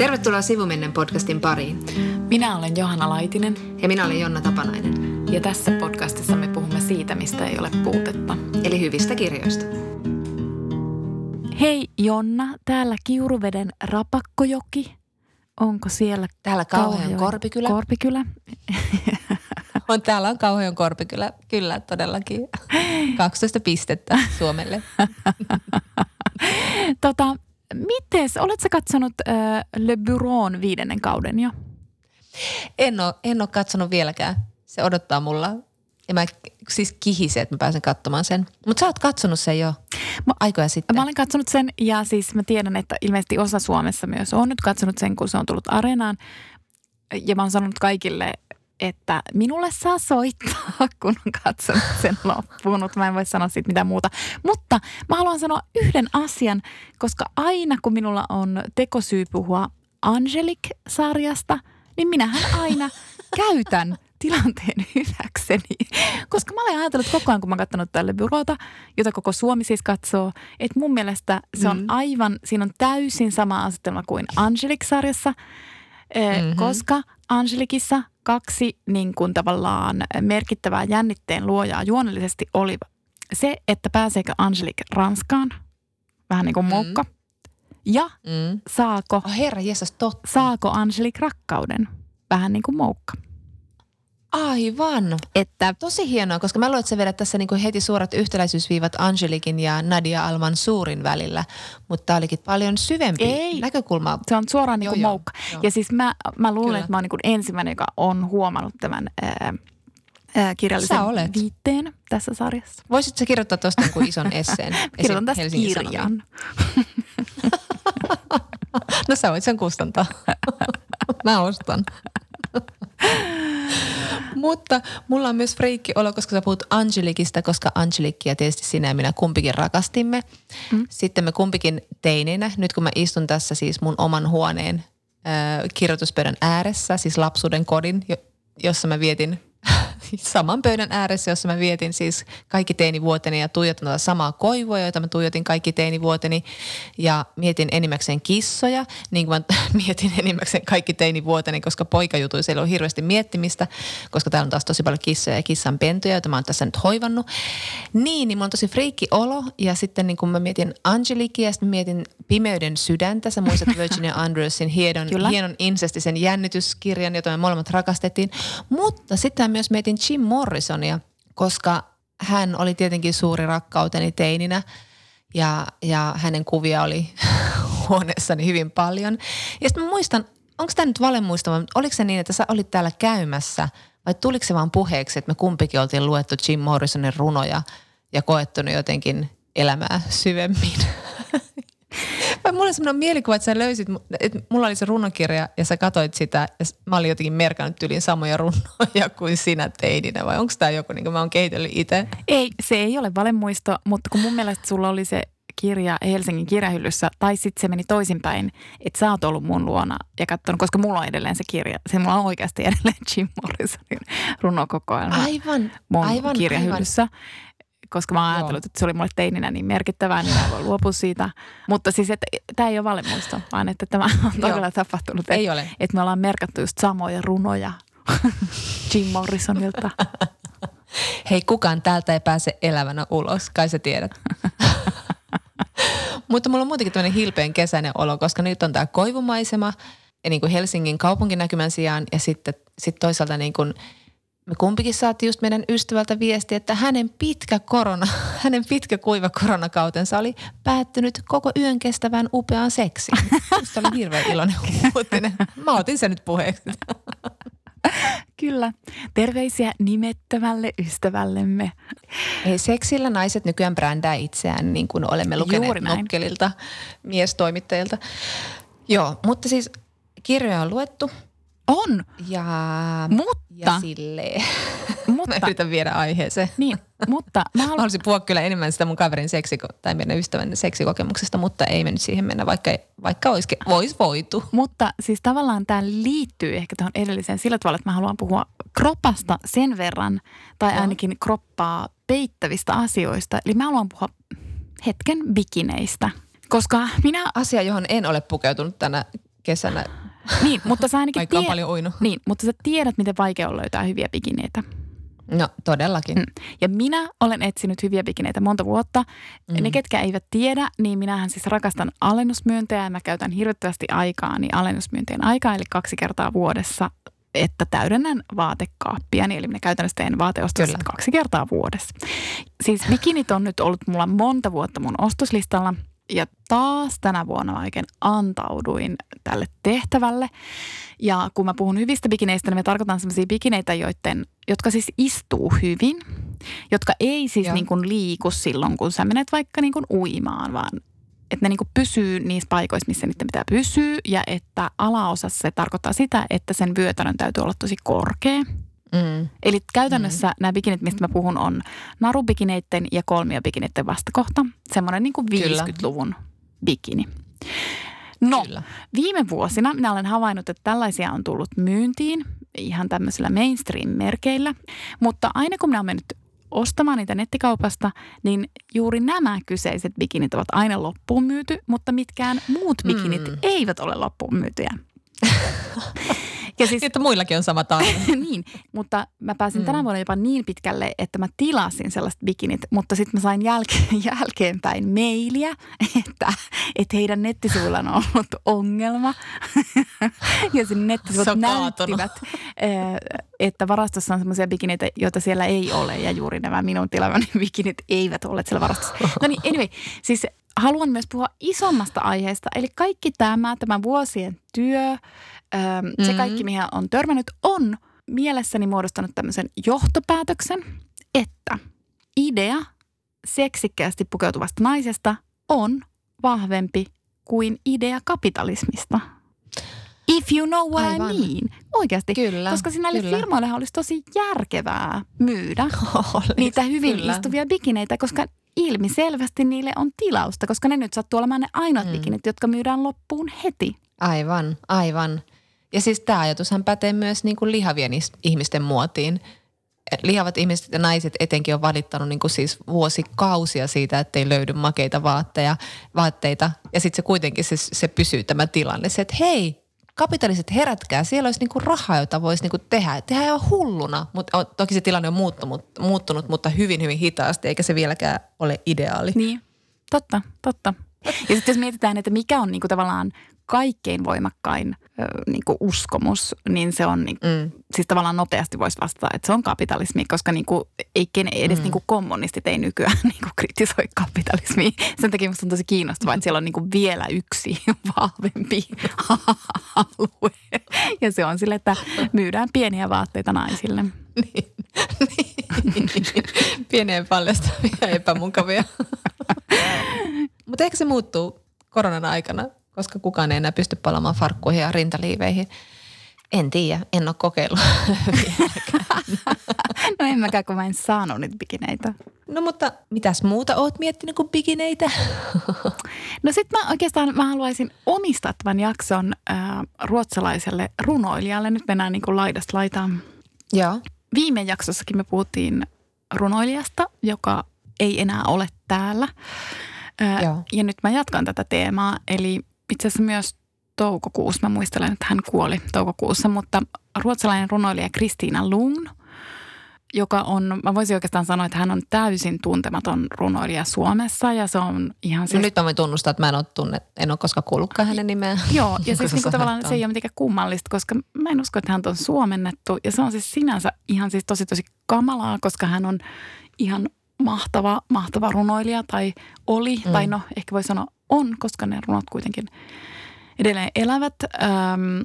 Tervetuloa Sivumennen podcastin pariin. Minä olen Johanna Laitinen. Ja minä olen Jonna Tapanainen. Ja tässä podcastissa me puhumme siitä, mistä ei ole puutetta. Eli hyvistä kirjoista. Hei Jonna, täällä Kiuruveden Rapakkojoki. Onko siellä Täällä Kauhajan Korpikylä. Korpikylä. on, täällä on Kauhajan Korpikylä, kyllä todellakin. 12 pistettä Suomelle. tota, mites, oletko katsonut äh, Le Bureau'n viidennen kauden jo? En ole, en ole katsonut vieläkään. Se odottaa mulla. Ja mä siis kihisen, että mä pääsen katsomaan sen. Mutta sä oot katsonut sen jo mä, aikoja sitten. Mä olen katsonut sen ja siis mä tiedän, että ilmeisesti osa Suomessa myös on nyt katsonut sen, kun se on tullut areenaan. Ja mä oon sanonut kaikille, että minulle saa soittaa, kun on katsonut sen loppuun, mutta mä en voi sanoa siitä mitään muuta. Mutta mä haluan sanoa yhden asian, koska aina kun minulla on tekosyy puhua Angelic-sarjasta, niin minähän aina käytän tilanteen hyväkseni. Koska mä olen ajatellut koko ajan, kun mä oon katsonut tälle byrota, jota koko Suomi siis katsoo, että mun mielestä se on mm. aivan, siinä on täysin sama asetelma kuin Angelic-sarjassa, mm-hmm. koska Angelikissa kaksi niin kuin tavallaan merkittävää jännitteen luojaa juonellisesti oli se, että pääseekö Angelique Ranskaan, vähän niin kuin mm. moukka, ja mm. saako, oh, herra Jesus, totta. saako Angelique rakkauden, vähän niin kuin moukka. Aivan. Että, Tosi hienoa, koska mä luulen, että sä vedät tässä niin kuin heti suorat yhtäläisyysviivat Angelikin ja Nadia Alman suurin välillä, mutta tämä olikin paljon syvempi Ei. näkökulma. Se on suoraan niin kuin moukka. Joo. Ja siis mä, mä luulen, Kyllä. että mä oon niin kuin ensimmäinen, joka on huomannut tämän ää, ää, kirjallisen sä olet. viitteen tässä sarjassa. Voisitko kirjoittaa tuosta kuin ison esseen? Kirjoitan tästä Helsingin kirjan. no sä voit sen kustantaa. mä ostan. Mutta mulla on myös freikki olo, koska sä puhut Angelikista, koska Angelikia tietysti sinä ja minä kumpikin rakastimme. Mm. Sitten me kumpikin teininä, nyt kun mä istun tässä siis mun oman huoneen äh, kirjoituspöydän ääressä, siis lapsuuden kodin, jossa mä vietin saman pöydän ääressä, jossa mä vietin siis kaikki teinivuoteni ja tuijotin tätä samaa koivua, joita mä tuijotin kaikki teinivuoteni. Ja mietin enimmäkseen kissoja, niin kuin mä mietin enimmäkseen kaikki teinivuoteni, koska poikajutuissa ei ole hirveästi miettimistä, koska täällä on taas tosi paljon kissoja ja kissanpentuja, joita mä oon tässä nyt hoivannut. Niin, niin mulla on tosi freikki olo. Ja sitten niin kun mä mietin Angelikia ja sitten mä mietin Pimeyden sydäntä, sä muistat Virginia Andrewsin hienon, hienon insestisen jännityskirjan, jota me molemmat rakastettiin, mutta sitten myös mietin Jim Morrisonia, koska hän oli tietenkin suuri rakkauteni teininä ja, ja hänen kuvia oli huoneessani hyvin paljon. Ja sitten muistan, onko tämä nyt valemuistama, oliko se niin, että sä olit täällä käymässä vai tuliko se vaan puheeksi, että me kumpikin oltiin luettu Jim Morrisonin runoja ja koettu ne jotenkin elämää syvemmin? Vai mulla oli semmoinen mielikuva, että sä löysit, että mulla oli se runokirja ja sä katoit sitä ja mä olin jotenkin merkannut yli samoja runoja kuin sinä teininä vai onko tämä joku, niin kuin mä oon kehitellyt itse? Ei, se ei ole valemuisto, mutta kun mun mielestä sulla oli se kirja Helsingin kirjahyllyssä, tai sitten se meni toisinpäin, että sä oot ollut mun luona ja katsonut, koska mulla on edelleen se kirja. Se mulla on oikeasti edelleen Jim Morrisonin runokokoelma aivan, mun aivan, kirjahyllyssä. Aivan koska mä oon ajatellut, että se oli mulle teininä niin merkittävää, niin mä voin luopua siitä. Mutta siis, että tämä ei ole valemuisto, vaan että tämä on todella tapahtunut. Ei että, ole. Että me ollaan merkattu just samoja runoja Jim Morrisonilta. Hei, kukaan täältä ei pääse elävänä ulos, kai sä tiedät. Mutta mulla on muutenkin tämmöinen hilpeen kesäinen olo, koska nyt on tämä koivumaisema ja niin kuin Helsingin kaupunkinäkymän sijaan ja sitten sit toisaalta niin kuin – me kumpikin saatiin just meidän ystävältä viesti, että hänen pitkä korona, hänen pitkä kuiva koronakautensa oli päättynyt koko yön kestävään upeaan seksiin. Se oli hirveän iloinen uutinen. Mä otin sen nyt puheeksi. Kyllä. Terveisiä nimettömälle ystävällemme. Ei, seksillä naiset nykyään brändää itseään, niin kuin olemme lukeneet nokkelilta, miestoimittajilta. Joo, mutta siis kirjoja on luettu – on. Ja, mutta, ja silleen. Mutta, mä yritän viedä aiheeseen. Niin, mutta mä, halu... mä haluaisin puhua kyllä enemmän sitä mun kaverin seksiko- tai meidän ystävän seksikokemuksesta, mutta ei me nyt siihen mennä, vaikka, vaikka olisi vois voitu. Mutta siis tavallaan tämä liittyy ehkä tuohon edelliseen sillä tavalla, että mä haluan puhua kroppasta sen verran, tai ainakin kroppaa peittävistä asioista. Eli mä haluan puhua hetken bikineistä. Koska minä... Asia, johon en ole pukeutunut tänä kesänä, Niin, mutta sä ainakin vaikka on tie- paljon uinut. Niin, mutta sä tiedät, miten vaikea on löytää hyviä bikineitä. No todellakin. Mm. Ja minä olen etsinyt hyviä bikineitä monta vuotta. Mm. Ne, ketkä eivät tiedä, niin minähän siis rakastan alennusmyyntejä ja mä käytän hirvittävästi aikaa niin alennusmyyntien aikaa, eli kaksi kertaa vuodessa, että täydennän vaatekaappia. Eli minä käytännössä teen vaateostokset Kyllä. kaksi kertaa vuodessa. Siis bikinit on nyt ollut mulla monta vuotta mun ostoslistalla. Ja taas tänä vuonna mä oikein antauduin tälle tehtävälle. Ja kun mä puhun hyvistä bikineistä, niin mä tarkoitan sellaisia bikineitä, joiden, jotka siis istuu hyvin, jotka ei siis Joo. niin kuin liiku silloin, kun sä menet vaikka niin kuin uimaan, vaan että ne niin kuin pysyy niissä paikoissa, missä niiden pitää pysyä ja että alaosassa se tarkoittaa sitä, että sen vyötärön täytyy olla tosi korkea. Mm. Eli käytännössä mm. nämä bikinit, mistä mä puhun, on narubikineiden ja kolmiobikineiden vastakohta. Semmoinen niin kuin Kyllä. 50-luvun bikini. No, Kyllä. viime vuosina minä olen havainnut, että tällaisia on tullut myyntiin ihan tämmöisillä mainstream-merkeillä. Mutta aina kun minä olen mennyt ostamaan niitä nettikaupasta, niin juuri nämä kyseiset bikinit ovat aina loppuun myyty, mutta mitkään muut bikinit Mm. eivät ole loppuun myytyjä. ja siis että muillakin on sama tarve. niin, mutta mä pääsin Mm. tänä vuonna jopa niin pitkälle, että mä tilasin sellaiset bikinit, mutta sitten mä sain jälkeen, jälkeenpäin mailia, että, että heidän nettisivuilla on ollut ongelma. ja sinne nettisivut näyttivät, eh, että varastossa on sellaisia bikineitä, joita siellä ei ole ja juuri nämä minun tilamani bikinit eivät ole siellä varastossa. No niin, anyway, siis haluan myös puhua isommasta aiheesta, eli kaikki tämä, tämä vuosien työ, ähm, se Mhm. kaikki, mihin on törmännyt, on mielessäni muodostanut tämmöisen johtopäätöksen, että idea seksikkäästi pukeutuvasta naisesta on vahvempi kuin idea kapitalismista. If you know what Aivan. I mean. Oikeasti. Kyllä, Koska sinne kyllä. firmoille olisi tosi järkevää myydä Oli. niitä hyvin Kyllä. istuvia bikineitä, koska ilmiselvästi niille on tilausta, koska ne nyt sattuu olemaan ne ainoat. Mm. bikinit, jotka myydään loppuun heti. Aivan, aivan. Ja siis tämä ajatushan pätee myös niin kuin lihavien is- ihmisten muotiin. Lihavat ihmiset ja naiset etenkin on valittanut niin kuin siis vuosikausia siitä, että ei löydy makeita vaatteja, vaatteita. Ja sitten se kuitenkin se, se pysyy tämä tilanne. Se, että hei, kapitaliset herätkää, siellä olisi niinku rahaa, jota voisi niinku tehdä. Tehdään ihan hulluna, mutta toki se tilanne on muuttunut, muuttunut, mutta hyvin, hyvin hitaasti, eikä se vieläkään ole ideaali. Niin, totta, totta. Ja sitten jos mietitään, että mikä on niinku tavallaan kaikkein voimakkain ö, niinku uskomus, niin se on, niinku, Mm. siis tavallaan nopeasti voisi vastata, että se on kapitalismi, koska niinku, ei kene, edes Mm. niinku kommunistit ei nykyään niinku kritisoi kapitalismia. Sen takia musta on tosi kiinnostavaa, että siellä on niinku vielä yksi vahvempi alue. Ja se on sille, että myydään pieniä vaatteita naisille. Pieniä paljastavia ja epämukavia. Mutta ehkä se muuttuu koronan aikana, koska kukaan ei enää pysty palaamaan farkkuihin ja rintaliiveihin. En tiedä, en ole kokeillut. No en mäkään, kun mä en saanut niitä bikineitä. no mutta mitäs muuta oot miettinyt kuin bikineitä? No sit mä oikeastaan mä haluaisin omistaa tämän jakson ää, ruotsalaiselle runoilijalle. Nyt mennään niin kuin laidasta laitaan. Joo. Viime jaksossakin me puhuttiin runoilijasta, joka ei enää ole täällä. Ää, Joo. ja nyt mä jatkan tätä teemaa. Eli itse asiassa myös toukokuussa, mä muistelen, että hän kuoli toukokuussa, mutta ruotsalainen runoilija Kristiina Lund, joka on, mä voisin oikeastaan sanoa, että hän on täysin tuntematon runoilija Suomessa ja se on ihan No siis nyt mä voin tunnustaa, että mä en ole, tunne, en ole koskaan kuullutkaan hänen nimeään. Joo, ja siis sä niinku tavallaan se ei ole mitenkään kummallista, koska mä en usko, että hän on suomennettu. Ja se on siis sinänsä ihan siis tosi tosi kamalaa, koska hän on ihan mahtava, mahtava runoilija tai oli, mm. tai no ehkä voi sanoa on, koska ne runot kuitenkin edelleen elävät. Öm,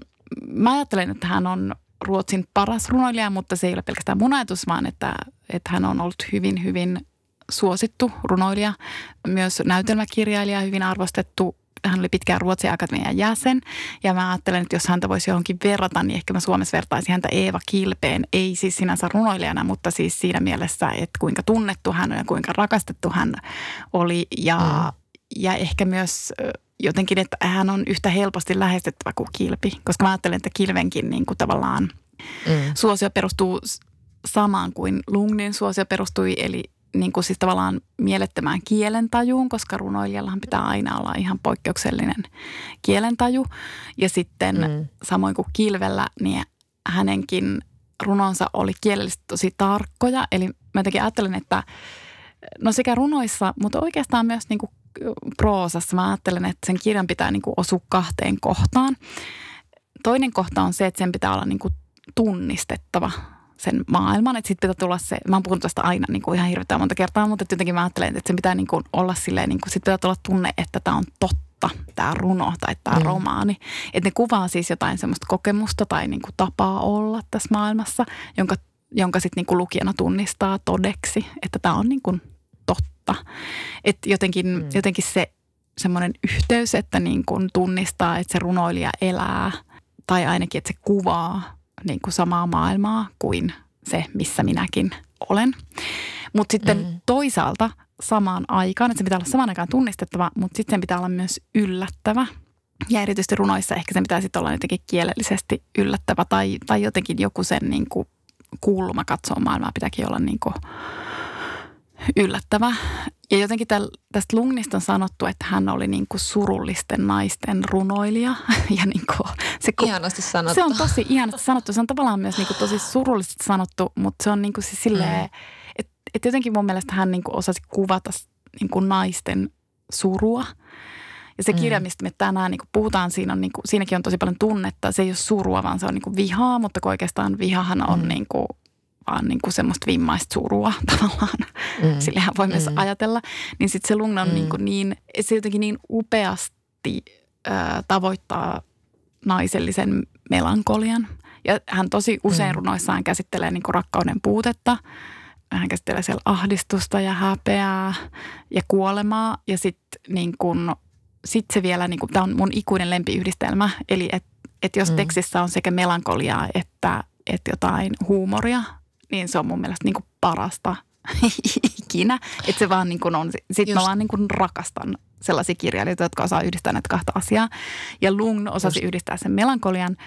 mä ajattelen, että hän on Ruotsin paras runoilija, mutta se ei ole pelkästään mun ajatus, vaan että, että hän on ollut hyvin, hyvin suosittu runoilija, myös näytelmäkirjailija, hyvin arvostettu. Hän oli pitkään Ruotsin akatemian jäsen ja mä ajattelen, että jos häntä voisi johonkin verrata, niin ehkä mä Suomessa vertaisin häntä Eeva Kilpeen. Ei siis sinänsä runoilijana, mutta siis siinä mielessä, että kuinka tunnettu hän on ja kuinka rakastettu hän oli ja, mm. Ja ehkä myös jotenkin, että hän on yhtä helposti lähestyttävä kuin Kilpi, koska mä ajattelen, että Kilvenkin niin kuin tavallaan Mm. suosio perustuu samaan kuin Lungnin suosio perustui, eli niin kuin siis tavallaan mielettömään kielentajuun, koska runoilijallahan pitää aina olla ihan poikkeuksellinen kielentaju. Ja sitten mm. samoin kuin Kilvellä, niin hänenkin runonsa oli kielellisesti tosi tarkkoja. Eli mä jotenkin ajattelen, että no sekä runoissa, mutta oikeastaan myös niin kuin proosassa mä ajattelen, että sen kirjan pitää niin kuin osua kahteen kohtaan. Toinen kohta on se, että sen pitää olla niin kuin tunnistettava sen maailman. Että sitten pitää tulla se, mä oon puhunut tästä aina niin kuin ihan hirveän monta kertaa, mutta jotenkin mä ajattelen, että sen pitää niin kuin olla silleen, niin kuin, sit pitää tulla tunne, että tämä on totta, tämä runo tai tämä mm. romaani. Että ne kuvaa siis jotain semmoista kokemusta tai niin kuin tapaa olla tässä maailmassa, jonka, jonka sitten niin kuin lukijana tunnistaa todeksi, että tämä on niin kuin totta. Että jotenkin, mm. jotenkin se semmoinen yhteys, että niin kuin tunnistaa, että se runoilija elää tai ainakin, että se kuvaa niin kuin samaa maailmaa kuin se, missä minäkin olen. Mutta sitten mm. toisaalta samaan aikaan, että se pitää olla samaan aikaan tunnistettava, mutta sitten sen pitää olla myös yllättävä. Ja erityisesti runoissa ehkä sen pitää sitten olla jotenkin kielellisesti yllättävä tai, tai jotenkin joku sen niin kuin kulma katsoa maailmaa pitääkin olla niin kuin yllättävä. Ja jotenkin tästä Lungnista on sanottu, että hän oli niin kuin surullisten naisten runoilija. Ja niin kuin se, ihanasti sanottu. Se on tosi ihanasti sanottu. Se on tavallaan myös niin kuin tosi surullisesti sanottu, mutta se on niin kuin se silleen, mm. että et jotenkin mun mielestä hän niin kuin osasi kuvata niin kuin naisten surua. Ja se kirja, mm. mistä me tänään niin kuin puhutaan, siinä on, niin kuin, siinäkin on tosi paljon tunnetta. Se ei ole surua, vaan se on niin kuin vihaa, mutta oikeastaan vihahan on mm. niin kuin vaan niin kuin semmoista vimmaista surua tavallaan. Mm. Sillähän voi myös mm. ajatella. Niin sitten se Lungna on mm. niin, kuin niin, se jotenkin niin upeasti äh, tavoittaa naisellisen melankolian. Ja hän tosi usein mm. runoissaan käsittelee niin kuin rakkauden puutetta. Hän käsittelee siellä ahdistusta ja häpeää ja kuolemaa. Ja sitten niin kuin, sit se vielä, niin kuin, tämä on mun ikuinen lempiyhdistelmä. Eli että et jos mm. tekstissä on sekä melankoliaa että, että jotain huumoria, niin se on mun mielestä niin kuin parasta ikinä. Että se vaan niin kuin on, sitten mä vaan niin kuin rakastan sellaisia kirjailijoita, jotka osaa yhdistää näitä kahta asiaa. Ja Lung osasi Just. yhdistää sen melankolian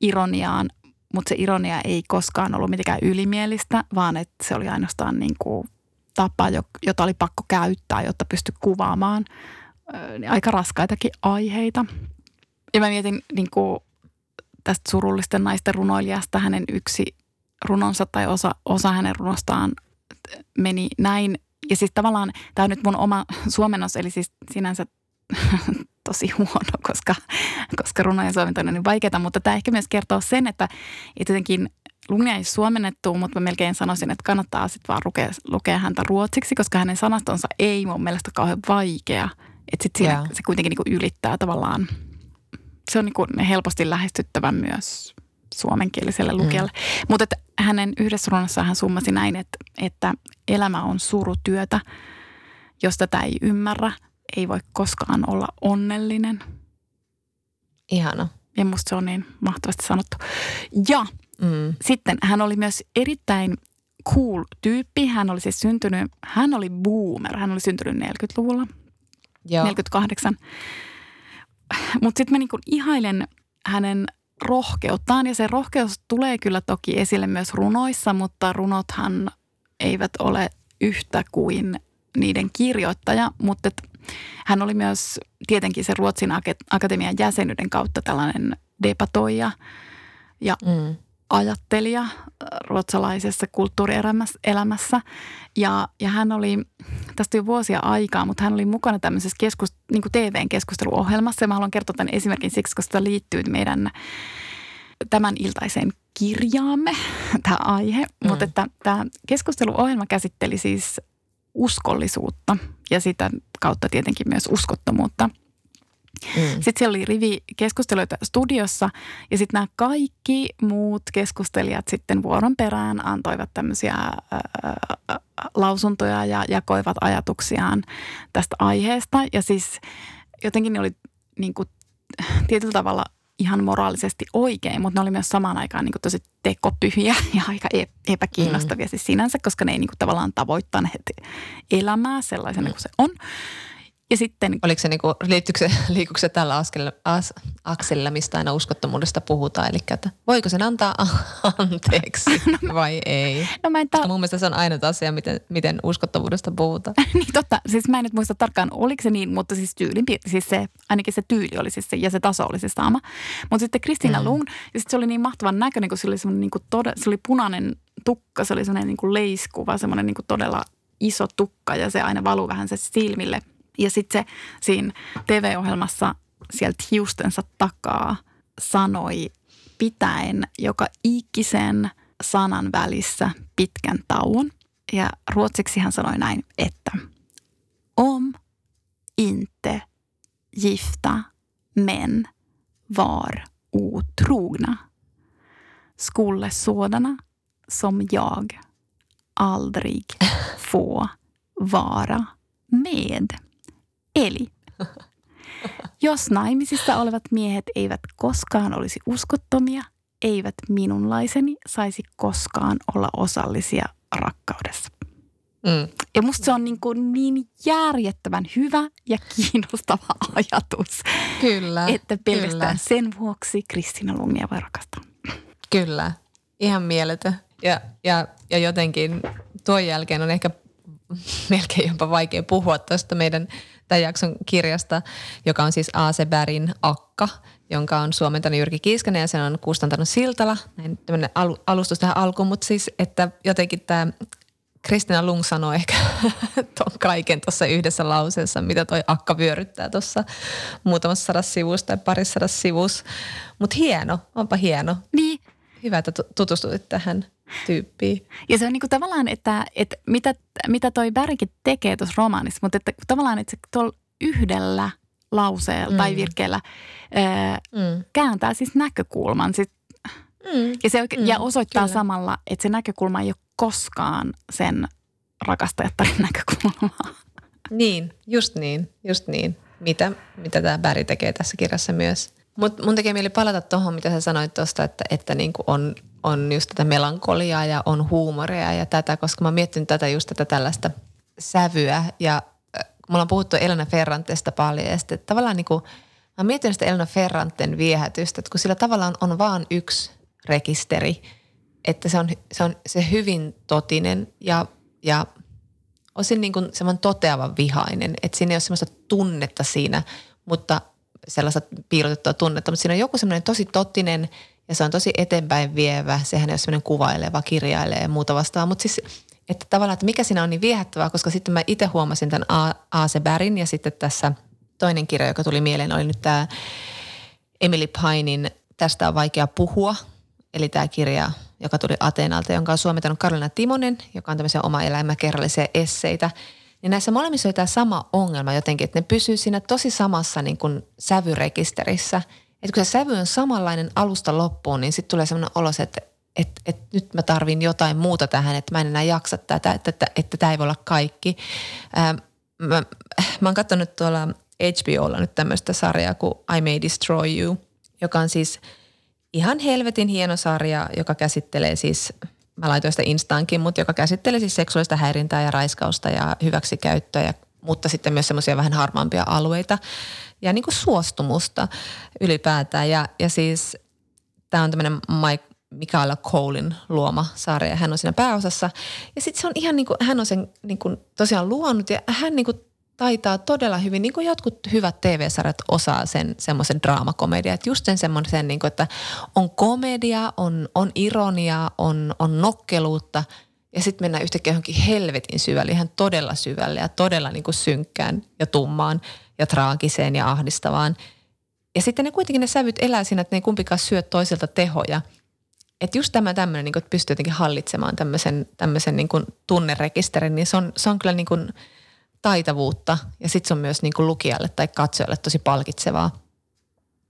ironiaan, mutta se ironia ei koskaan ollut mitenkään ylimielistä, vaan että se oli ainoastaan niin kuin tapa, jota oli pakko käyttää, jotta pystyi kuvaamaan aika raskaitakin aiheita. Ja mä mietin niin kuin tästä surullisten naisten runoilijasta hänen yksi runonsa tai osa, osa hänen runostaan meni näin. Ja siis tavallaan tämä on nyt mun oma suomennos, eli siis sinänsä tosi huono, koska, koska runojen suomentaminen on niin vaikeaa, mutta tämä ehkä myös kertoo sen, että, jotenkin Lungnia ei suomennettu, mutta mä melkein sanoisin, että kannattaa sitten vaan lukea, lukea häntä ruotsiksi, koska hänen sanastonsa ei mun mielestä kauhean vaikea. Että sitten siinä yeah. se kuitenkin niinku ylittää tavallaan, se on niinku helposti lähestyttävä myös suomenkieliselle mm. lukijalle. Mm. Mutta hänen yhdessä runossaan hän summasi näin, että, että elämä on surutyötä. Jos tätä ei ymmärrä, ei voi koskaan olla onnellinen. Ihana. Ja musta se on niin mahtavasti sanottu. Ja mm. sitten hän oli myös erittäin cool tyyppi. Hän oli siis syntynyt, hän oli boomer. Hän oli syntynyt 40-luvulla. Joo. 48. Mutta sitten mä niinku ihailen hänen rohkeuttaan. Ja se rohkeus tulee kyllä toki esille myös runoissa, mutta runothan eivät ole yhtä kuin niiden kirjoittaja, mutta hän oli myös tietenkin se Ruotsin akatemian jäsenyyden kautta tällainen debatoija. Ja mm. Ajattelija ruotsalaisessa kulttuurielämässä. Ja, ja hän oli, tästä jo vuosia aikaa, mutta hän oli mukana tämmöisessä keskust, niin kuin TVn keskusteluohjelmassa. Ja mä haluan kertoa tämän esimerkin siksi, koska tämä liittyy meidän tämän iltaiseen kirjaamme, tämä aihe. Mm. Mutta että tämä keskusteluohjelma käsitteli siis uskollisuutta ja sitä kautta tietenkin myös uskottomuutta. Mm. Sitten siellä oli rivi keskusteluita studiossa ja sitten nämä kaikki muut keskustelijat sitten vuoron perään antoivat tämmöisiä ää, lausuntoja ja jakoivat ajatuksiaan tästä aiheesta. Ja siis jotenkin ne oli niin kuin, tietyllä tavalla ihan moraalisesti oikein, mutta ne oli myös samaan aikaan niin kuin tosi tekopyhiä ja aika e- epäkiinnostavia mm. siis sinänsä, koska ne ei niin kuin tavallaan tavoittaneet elämää sellaisena kuin se on. Ja sitten... Oliko se niinku, liittyykö se, liikuuko se tällä askella, as, akselilla, mistä aina uskottomuudesta puhutaan? Eli että voiko sen antaa anteeksi no, vai ei? No mä en ta- mun mielestä se on ainoa asia, miten, miten uskottavuudesta puhutaan. niin totta. Siis mä en nyt muista tarkkaan, oliko se niin, mutta siis tyylin, siis se, ainakin se tyyli oli siis se, ja se taso oli se sama. Mutta sitten Kristiina mm. Lund, ja sitten se oli niin mahtavan näköinen, kun se oli semmoinen niin kuin tode, se oli punainen tukka, se oli semmoinen niin kuin leiskuva, semmoinen niin kuin todella iso tukka ja se aina valuu vähän se silmille – ja sitten se siinä TV-ohjelmassa sieltä hiustensa takaa sanoi pitäen joka ikisen sanan välissä pitkän tauon. Ja ruotsiksi hän sanoi näin, että om inte gifta män var otrogna skulle sådana som jag aldrig få vara med. Eli jos naimisissa olevat miehet eivät koskaan olisi uskottomia, eivät minunlaiseni saisi koskaan olla osallisia rakkaudessa. Mm. Ja musta se on niin, kuin niin järjettävän hyvä ja kiinnostava ajatus. Kyllä. Että pelkästään kyllä. sen vuoksi Kristina Lumia voi rakastaa. Kyllä, ihan mieletön. Ja, ja, ja jotenkin tuon jälkeen on ehkä melkein jopa vaikea puhua tuosta meidän tämän jakson kirjasta, joka on siis Aase Bärin Akka, jonka on suomentanut Jyrki Kiiskanen ja sen on kustantanut Siltala. Näin tämmöinen alustus tähän alkuun, mutta siis, että jotenkin tämä Kristina Lung sanoi ehkä tuon kaiken tuossa yhdessä lauseessa, mitä toi akka vyöryttää tuossa muutamassa sadassa sivussa tai parissa sadassa sivussa. Mutta hieno, onpa hieno. Niin. Hyvä, että tutustuit tähän tyyppiä. Ja se on niinku tavallaan, että, että mitä, mitä toi Bärkin tekee tuossa romaanissa, mutta että tavallaan, että se tuolla yhdellä lauseella mm. tai virkkeellä ää, mm. kääntää siis näkökulman. Sit, mm. ja, se oike- mm. ja osoittaa Kyllä. samalla, että se näkökulma ei ole koskaan sen rakastajattarin näkökulmaa. Niin, just niin, just niin. Mitä, mitä tämä Bäri tekee tässä kirjassa myös. Mutta mun tekee mieli palata tuohon, mitä sä sanoit tuosta, että, että niinku on on just tätä melankoliaa ja on huumoria ja tätä, koska mä oon miettinyt tätä just tätä tällaista sävyä. Ja äh, mulla on puhuttu Elena Ferrantesta paljon ja sitten tavallaan niin kuin, mä oon miettinyt sitä Elena Ferranten viehätystä, että kun sillä tavallaan on vaan yksi rekisteri, että se on se, on se hyvin totinen ja, ja osin niin kuin semmoinen toteava vihainen, että siinä ei ole semmoista tunnetta siinä, mutta sellaista piilotettua tunnetta, mutta siinä on joku semmoinen tosi totinen – ja se on tosi eteenpäin vievä. Sehän ei ole semmoinen kuvaileva, kirjailee ja muuta vastaan. Mutta siis, että tavallaan, että mikä siinä on niin viehättävää, koska sitten mä itse huomasin tämän Aase Bärin ja sitten tässä toinen kirja, joka tuli mieleen, oli nyt tämä Emily Pinein Tästä on vaikea puhua. Eli tämä kirja, joka tuli Ateenalta, jonka on suomentanut Karolina Timonen, joka on tämmöisiä oma elämäkerrallisia esseitä. Niin näissä molemmissa oli tämä sama ongelma jotenkin, että ne pysyy siinä tosi samassa niin kuin sävyrekisterissä – että kun se sävy on samanlainen alusta loppuun, niin sitten tulee sellainen olo, että, että, että nyt mä tarvin jotain muuta tähän, että mä en enää jaksa tätä, että, että, että tämä ei voi olla kaikki. Ää, mä, mä oon katsonut tuolla HBOlla nyt tämmöistä sarjaa kuin I May Destroy You, joka on siis ihan helvetin hieno sarja, joka käsittelee siis, mä laitoin sitä Instaankin, mutta joka käsittelee siis seksuaalista häirintää ja raiskausta ja hyväksikäyttöä ja mutta sitten myös semmoisia vähän harmaampia alueita ja niin kuin suostumusta ylipäätään. Ja, ja siis tämä on tämmöinen Mike, Mikaela Colein luoma sarja. Hän on siinä pääosassa. Ja sitten se on ihan niin kuin, hän on sen niin kuin tosiaan luonut ja hän niin kuin taitaa todella hyvin, niin kuin jotkut hyvät TV-sarjat osaa sen semmoisen draamakomedia. Että just sen semmoisen, niin kuin, että on komedia, on, on ironia, on, on nokkeluutta ja sitten mennään yhtäkkiä johonkin helvetin syvälle, ihan todella syvälle ja todella niin kuin synkkään ja tummaan ja traagiseen ja ahdistavaan. Ja sitten ne kuitenkin ne sävyt elää siinä, että ne ei kumpikaan syö toiselta tehoja. Että just tämä tämmöinen, niin että pystyy jotenkin hallitsemaan tämmöisen, tämmöisen niin kuin tunnerekisterin, niin se on, se on kyllä niin kuin taitavuutta. Ja sitten se on myös niin kuin lukijalle tai katsojalle tosi palkitsevaa.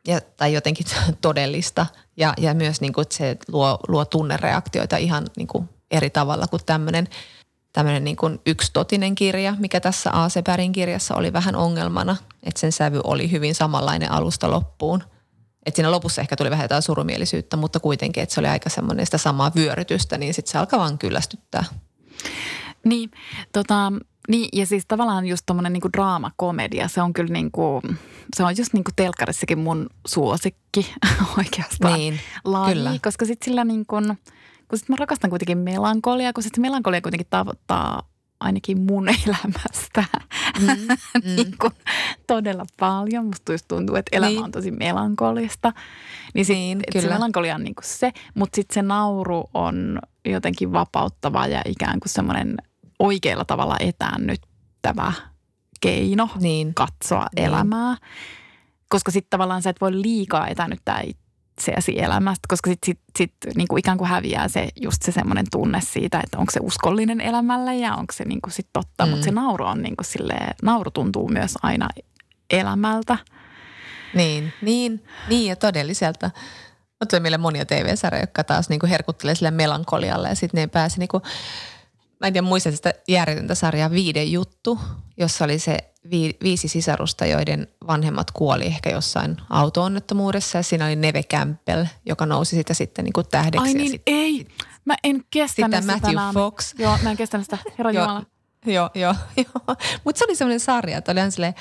Ja, tai jotenkin todellista. Ja, ja myös niin kuin, että se luo, luo tunnereaktioita ihan niin kuin eri tavalla kuin tämmöinen tämmöinen niin kuin yksitotinen kirja, mikä tässä Aasepärin kirjassa oli vähän ongelmana, että sen sävy oli hyvin samanlainen alusta loppuun. Että siinä lopussa ehkä tuli vähän jotain surumielisyyttä, mutta kuitenkin, että se oli aika semmoinen sitä samaa vyörytystä, niin sitten se alkaa vaan kyllästyttää. Niin, tota, Niin, ja siis tavallaan just tommonen niinku draamakomedia, se on kyllä niinku, se on just niinku telkkarissakin mun suosikki oikeastaan. Niin, laji, kyllä. koska sit sillä niinku, kun sit mä rakastan kuitenkin melankoliaa, kun sit se melankolia kuitenkin tavoittaa ainakin mun elämästä Mm, niin kuin todella paljon. Musta just tuntuu, että elämä Niin. on tosi melankolista. Niin, sit, Niin, et se kyllä. melankolia on niin kuin se, mutta sitten se nauru on jotenkin vapauttava ja ikään kuin semmoinen oikealla tavalla etäännyttävä keino Niin, katsoa Niin. elämää. Koska sitten tavallaan sä et voi liikaa etäännyttää itseäsi elämästä, koska sitten sit, sit, niin kuin ikään kuin häviää se just se semmoinen tunne siitä, että onko se uskollinen elämälle ja onko se niin kuin sit totta. Mm. Mutta se nauru on niin kuin silleen, nauru tuntuu myös aina elämältä. niin, niin, niin ja todelliselta. Mutta meille monia TV-sarjoja, jotka taas niinku herkuttelee sille melankolialle ja sitten ne ei pääse niinku, mä en tiedä muista sitä järjetöntä sarjaa Viiden juttu, jossa oli se vi, viisi sisarusta, joiden vanhemmat kuoli ehkä jossain auto-onnettomuudessa ja siinä oli Neve Campbell, joka nousi sitä sitten niinku tähdeksi. Ai niin, sit, ei. Mä en kestänyt sitä. Matthew. Fox. Joo, mä en kestänyt sitä. Herra. Jumala. Joo, joo, joo. Mutta se oli semmoinen sarja, että oli ihan silleen,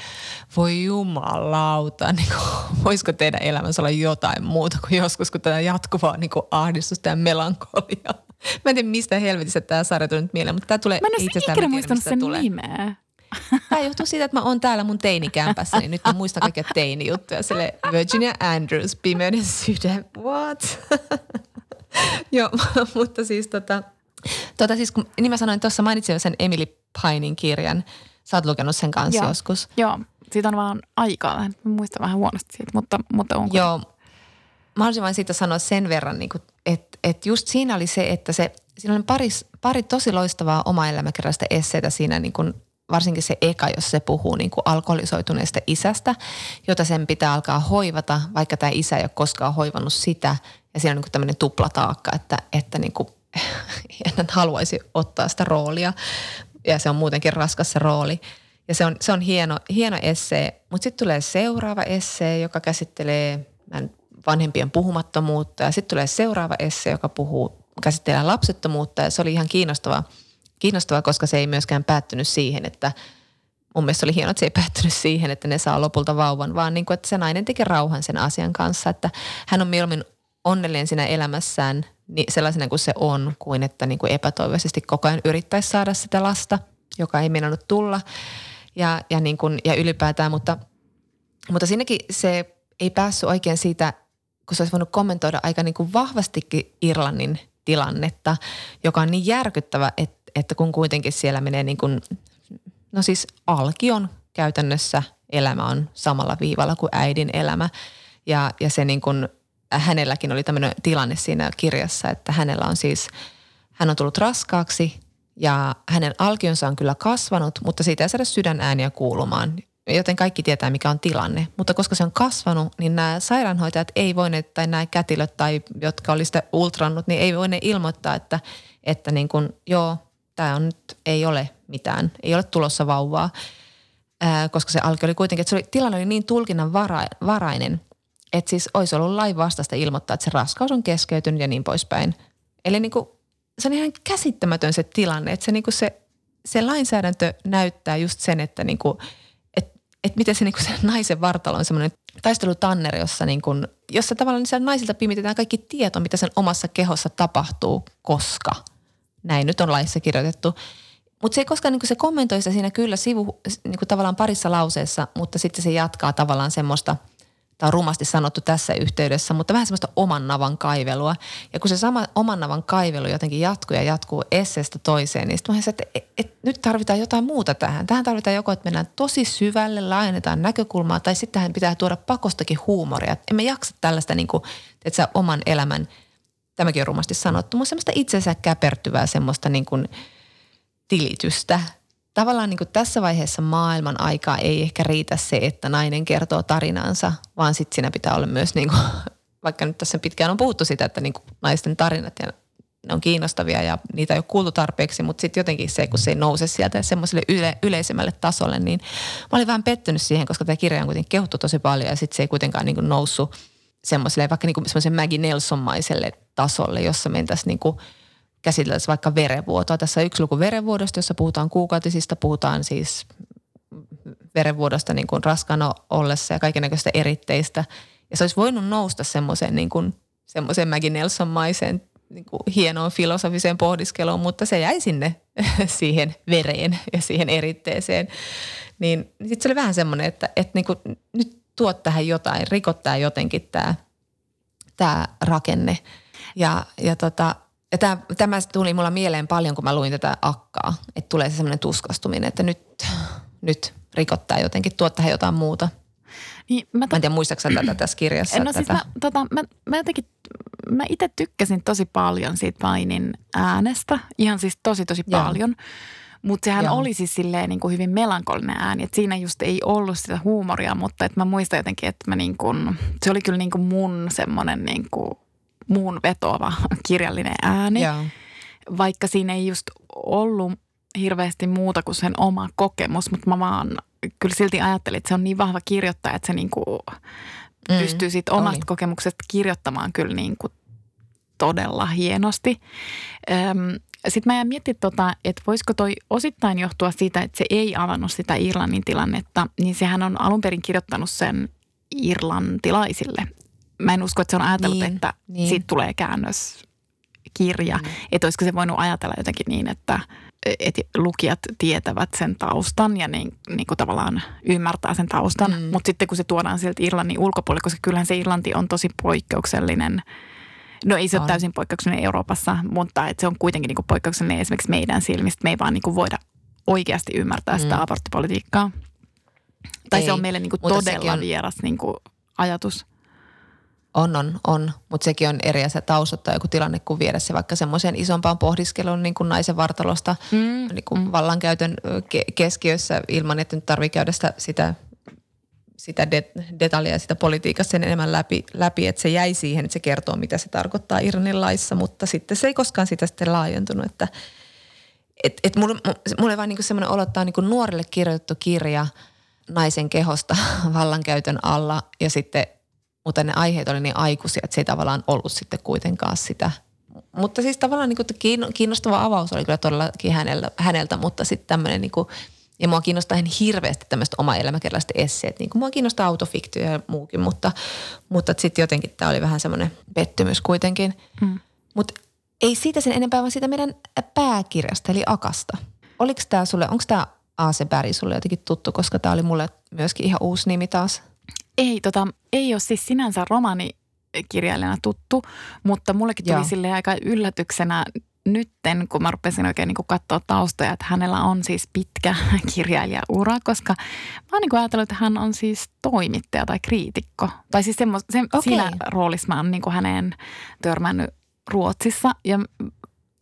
voi jumalauta, niin kuin, voisiko teidän elämässä olla jotain muuta kuin joskus, kuin tätä jatkuvaa niin kuin ahdistusta ja melankoliaa. Mä en tiedä, mistä helvetissä tämä sarja tuli nyt mieleen, mutta tämä tulee Mä en asiassa ikinä muistanut sen tulee. nimeä. Tämä johtuu siitä, että mä oon täällä mun teinikämpässä, niin nyt mä muistan kaikkia teinijuttuja. Sille Virginia Andrews, Pimeyden sydän, what? Joo, mutta siis tota, tota siis kun, niin mä sanoin tuossa, mainitsin sen Emily Pinin kirjan. Sä oot lukenut sen kanssa Joo. joskus. Joo, siitä on vaan aikaa. vähän. Mä muistan vähän huonosti siitä, mutta, mutta onko? Joo. Mä haluaisin vain siitä sanoa sen verran, niin että et just siinä oli se, että se, siinä oli pari, pari tosi loistavaa oma elämäkerrasta esseitä siinä niin kuin, varsinkin se eka, jos se puhuu niin kuin alkoholisoituneesta isästä, jota sen pitää alkaa hoivata, vaikka tämä isä ei ole koskaan hoivannut sitä. Ja siinä on niin kuin tämmöinen tuplataakka, että, että niin kuin, hän haluaisi ottaa sitä roolia. Ja se on muutenkin raskas se rooli. Ja se on, se on hieno, hieno essee. Mutta sitten tulee seuraava essee, joka käsittelee vanhempien puhumattomuutta. Ja sitten tulee seuraava essee, joka puhuu, käsittelee lapsettomuutta. Ja se oli ihan kiinnostava, kiinnostava, koska se ei myöskään päättynyt siihen, että mun mielestä oli hienoa, että se ei päättynyt siihen, että ne saa lopulta vauvan, vaan niin kuin, että se nainen teki rauhan sen asian kanssa, että hän on mieluummin onnellinen siinä elämässään niin sellaisena kuin se on, kuin että niin kuin epätoivoisesti koko ajan yrittäisi saada sitä lasta, joka ei meinannut tulla. Ja, ja, niin kuin, ja ylipäätään, mutta, mutta siinäkin se ei päässyt oikein siitä, kun se olisi voinut kommentoida aika niin kuin vahvastikin Irlannin tilannetta, joka on niin järkyttävä, että, että kun kuitenkin siellä menee niin kuin, no siis alkion käytännössä elämä on samalla viivalla kuin äidin elämä. Ja, ja se niin kuin, hänelläkin oli tämmöinen tilanne siinä kirjassa, että hänellä on siis, hän on tullut raskaaksi ja hänen alkionsa on kyllä kasvanut, mutta siitä ei saada sydänääniä kuulumaan, joten kaikki tietää mikä on tilanne. Mutta koska se on kasvanut, niin nämä sairaanhoitajat ei voineet, tai nämä kätilöt tai jotka oli sitä ultrannut, niin ei voineet ilmoittaa, että, että niin kuin, joo, tämä on nyt, ei ole mitään, ei ole tulossa vauvaa, ää, koska se alkoi oli kuitenkin, että se oli, tilanne oli niin tulkinnan vara, varainen, että siis olisi ollut lain vastaista ilmoittaa, että se raskaus on keskeytynyt ja niin poispäin. Eli niin kuin, se on ihan käsittämätön se tilanne, että se, niin kuin se, se lainsäädäntö näyttää just sen, että niin kuin, et, et miten se, niin kuin se naisen vartalo on semmoinen taistelutanneri, jossa, niin kuin, jossa tavallaan niin naisilta pimitetään kaikki tieto, mitä sen omassa kehossa tapahtuu, koska näin nyt on laissa kirjoitettu. Mutta se ei koskaan, niin se kommentoi sitä siinä kyllä sivu, niin tavallaan parissa lauseessa, mutta sitten se jatkaa tavallaan semmoista, tämä on rumasti sanottu tässä yhteydessä, mutta vähän semmoista oman navan kaivelua. Ja kun se sama oman navan kaivelu jotenkin jatkuu ja jatkuu esseestä toiseen, niin sitten että et, et, nyt tarvitaan jotain muuta tähän. Tähän tarvitaan joko, että mennään tosi syvälle, laajennetaan näkökulmaa, tai sitten tähän pitää tuoda pakostakin huumoria. Emme jaksa tällaista niin kuin, että sä oman elämän, tämäkin on rumasti sanottu, mutta semmoista itsensä käpertyvää semmoista niin kuin tilitystä. Tavallaan niin kuin tässä vaiheessa maailman aikaa ei ehkä riitä se, että nainen kertoo tarinansa, vaan sitten siinä pitää olla myös, niin kuin, vaikka nyt tässä pitkään on puhuttu sitä, että niin kuin naisten tarinat ja ne on kiinnostavia ja niitä ei ole kuultu tarpeeksi, mutta sitten jotenkin se, kun se ei nouse sieltä semmoiselle yle, yleisemmälle tasolle, niin mä olin vähän pettynyt siihen, koska tämä kirja on kuitenkin kehuttu tosi paljon ja sitten se ei kuitenkaan niin kuin noussut semmoiselle vaikka niin kuin semmoisen Maggie Nelson-maiselle tasolle, jossa mentäisiin niin käsiteltäisiin vaikka verenvuotoa. Tässä yksi luku verenvuodosta, jossa puhutaan kuukautisista, puhutaan siis verenvuodosta niin kuin raskaana ollessa ja kaikenlaista eritteistä. Ja se olisi voinut nousta semmoiseen niin kuin, semmoiseen Maggie Nelson-maiseen niin kuin hienoon filosofiseen pohdiskeluun, mutta se jäi sinne siihen vereen ja siihen eritteeseen. Niin, niin sitten se oli vähän semmoinen, että, että niin kuin, nyt tuot tähän jotain, rikottaa jotenkin tämä, tämä rakenne. Ja, ja, tota, ja tämä, tämä tuli mulla mieleen paljon, kun mä luin tätä akkaa, että tulee se semmoinen tuskastuminen, että nyt, nyt rikottaa jotenkin, tuot tähän jotain muuta. Niin, mä, to- mä en tiedä, muistaaksä tätä tässä kirjassa? No tätä? siis mä, tota, mä, mä jotenkin, mä itse tykkäsin tosi paljon siitä Painin äänestä, ihan siis tosi tosi Joo. paljon. Mutta sehän Joo. oli siis silleen niin kuin hyvin melankolinen ääni, että siinä just ei ollut sitä huumoria, mutta että mä muistan jotenkin, että mä niin kuin, se oli kyllä niin kuin mun semmoinen niin kuin muun vetoava kirjallinen ääni. Joo. Vaikka siinä ei just ollut hirveästi muuta kuin sen oma kokemus, mutta mä vaan kyllä silti ajattelin, että se on niin vahva kirjoittaja, että se niin kuin mm, pystyy siitä omasta oli. kokemuksesta kirjoittamaan kyllä niin kuin todella hienosti. Sitten mä jäin miettimään, tota, että voisiko toi osittain johtua siitä, että se ei avannut sitä Irlannin tilannetta, niin sehän on alun perin kirjoittanut sen irlantilaisille. Mä en usko, että se on ajatellut, niin, että niin. siitä tulee käännöskirja. Mm. Että olisiko se voinut ajatella jotenkin niin, että, että lukijat tietävät sen taustan ja niin, niin kuin tavallaan ymmärtää sen taustan. Mm. Mutta sitten kun se tuodaan sieltä Irlannin ulkopuolelle, koska kyllähän se Irlanti on tosi poikkeuksellinen – No ei se on. ole täysin poikkeuksellinen Euroopassa, mutta että se on kuitenkin niin kuin poikkeuksellinen esimerkiksi meidän silmistä. Me ei vaan niin kuin voida oikeasti ymmärtää sitä mm. aborttipolitiikkaa. Tai ei, se on meille niin kuin todella on, vieras niin kuin ajatus. On, on, on. Mutta sekin on eri asia taustottaa joku tilanne, kun viedä se vaikka semmoiseen isompaan pohdiskeluun niin kuin naisen vartalosta mm, niin kuin mm. vallankäytön keskiössä ilman, että nyt tarvitsee käydä sitä, sitä sitä de, detaljia sitä politiikasta sen enemmän läpi, läpi, että se jäi siihen, että se kertoo, mitä se tarkoittaa Irlannin laissa, mutta sitten se ei koskaan sitä sitten laajentunut, että et, et mulle, mulle vaan niinku semmoinen olottaa niinku nuorille kirjoitettu kirja naisen kehosta vallankäytön alla ja sitten, mutta ne aiheet oli niin aikuisia, että se ei tavallaan ollut sitten kuitenkaan sitä. Mutta siis tavallaan niin kiinnostava avaus oli kyllä todellakin hänellä, häneltä, mutta sitten tämmöinen niin kuin – ja mua kiinnostaa ihan hirveästi tämmöistä oma elämäkerralliset esseet. Niin kuin mua kiinnostaa autofiktio ja muukin, mutta, mutta sitten jotenkin tämä oli vähän semmoinen pettymys kuitenkin. Hmm. Mutta ei siitä sen enempää, vaan siitä meidän pääkirjasta, eli Akasta. Oliko tämä sulle, onko tämä Aase Berg sulle jotenkin tuttu, koska tämä oli mulle myöskin ihan uusi nimi taas? Ei, tota, ei ole siis sinänsä romani kirjailijana tuttu, mutta mullekin tuli sille aika yllätyksenä nytten, kun mä rupesin oikein niin katsoa taustoja, että hänellä on siis pitkä kirjailijaura, koska mä oon niin ajatellut, että hän on siis toimittaja tai kriitikko. Tai siis semmo, se, okay. siinä roolissa mä oon niin häneen törmännyt Ruotsissa ja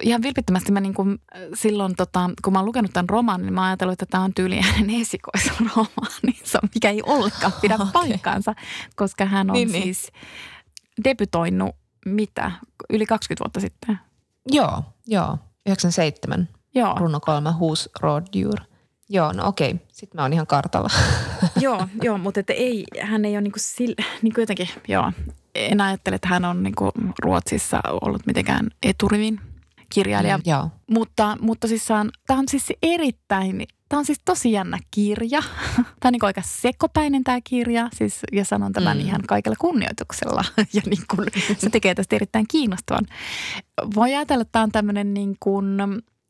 ihan vilpittömästi mä niin kuin silloin, tota, kun mä oon lukenut tämän romaanin, niin mä ajatellut, että tämä on tyyli hänen esikoisromaaninsa, mikä ei ollenkaan pidä okay. paikkaansa, koska hän on niin, niin. siis niin. debytoinut mitä, yli 20 vuotta sitten. Joo, joo. 97. Joo. Runo kolme, Hus Rådjur. Joo, no okei. Sitten mä oon ihan kartalla. joo, joo, mutta että ei, hän ei ole niinku sil, niinku jotenkin, joo. En ajattele, että hän on niinku Ruotsissa ollut mitenkään eturivin kirjailija. Mm, joo. Mutta, mutta siis tämä on siis erittäin Tämä on siis tosi jännä kirja. Tämä on niin aika sekopäinen tämä kirja, siis, ja sanon tämän mm. ihan kaikella kunnioituksella. Ja niin kuin, se tekee tästä erittäin kiinnostavan. Voi ajatella, että tämä on tämmöinen niin kuin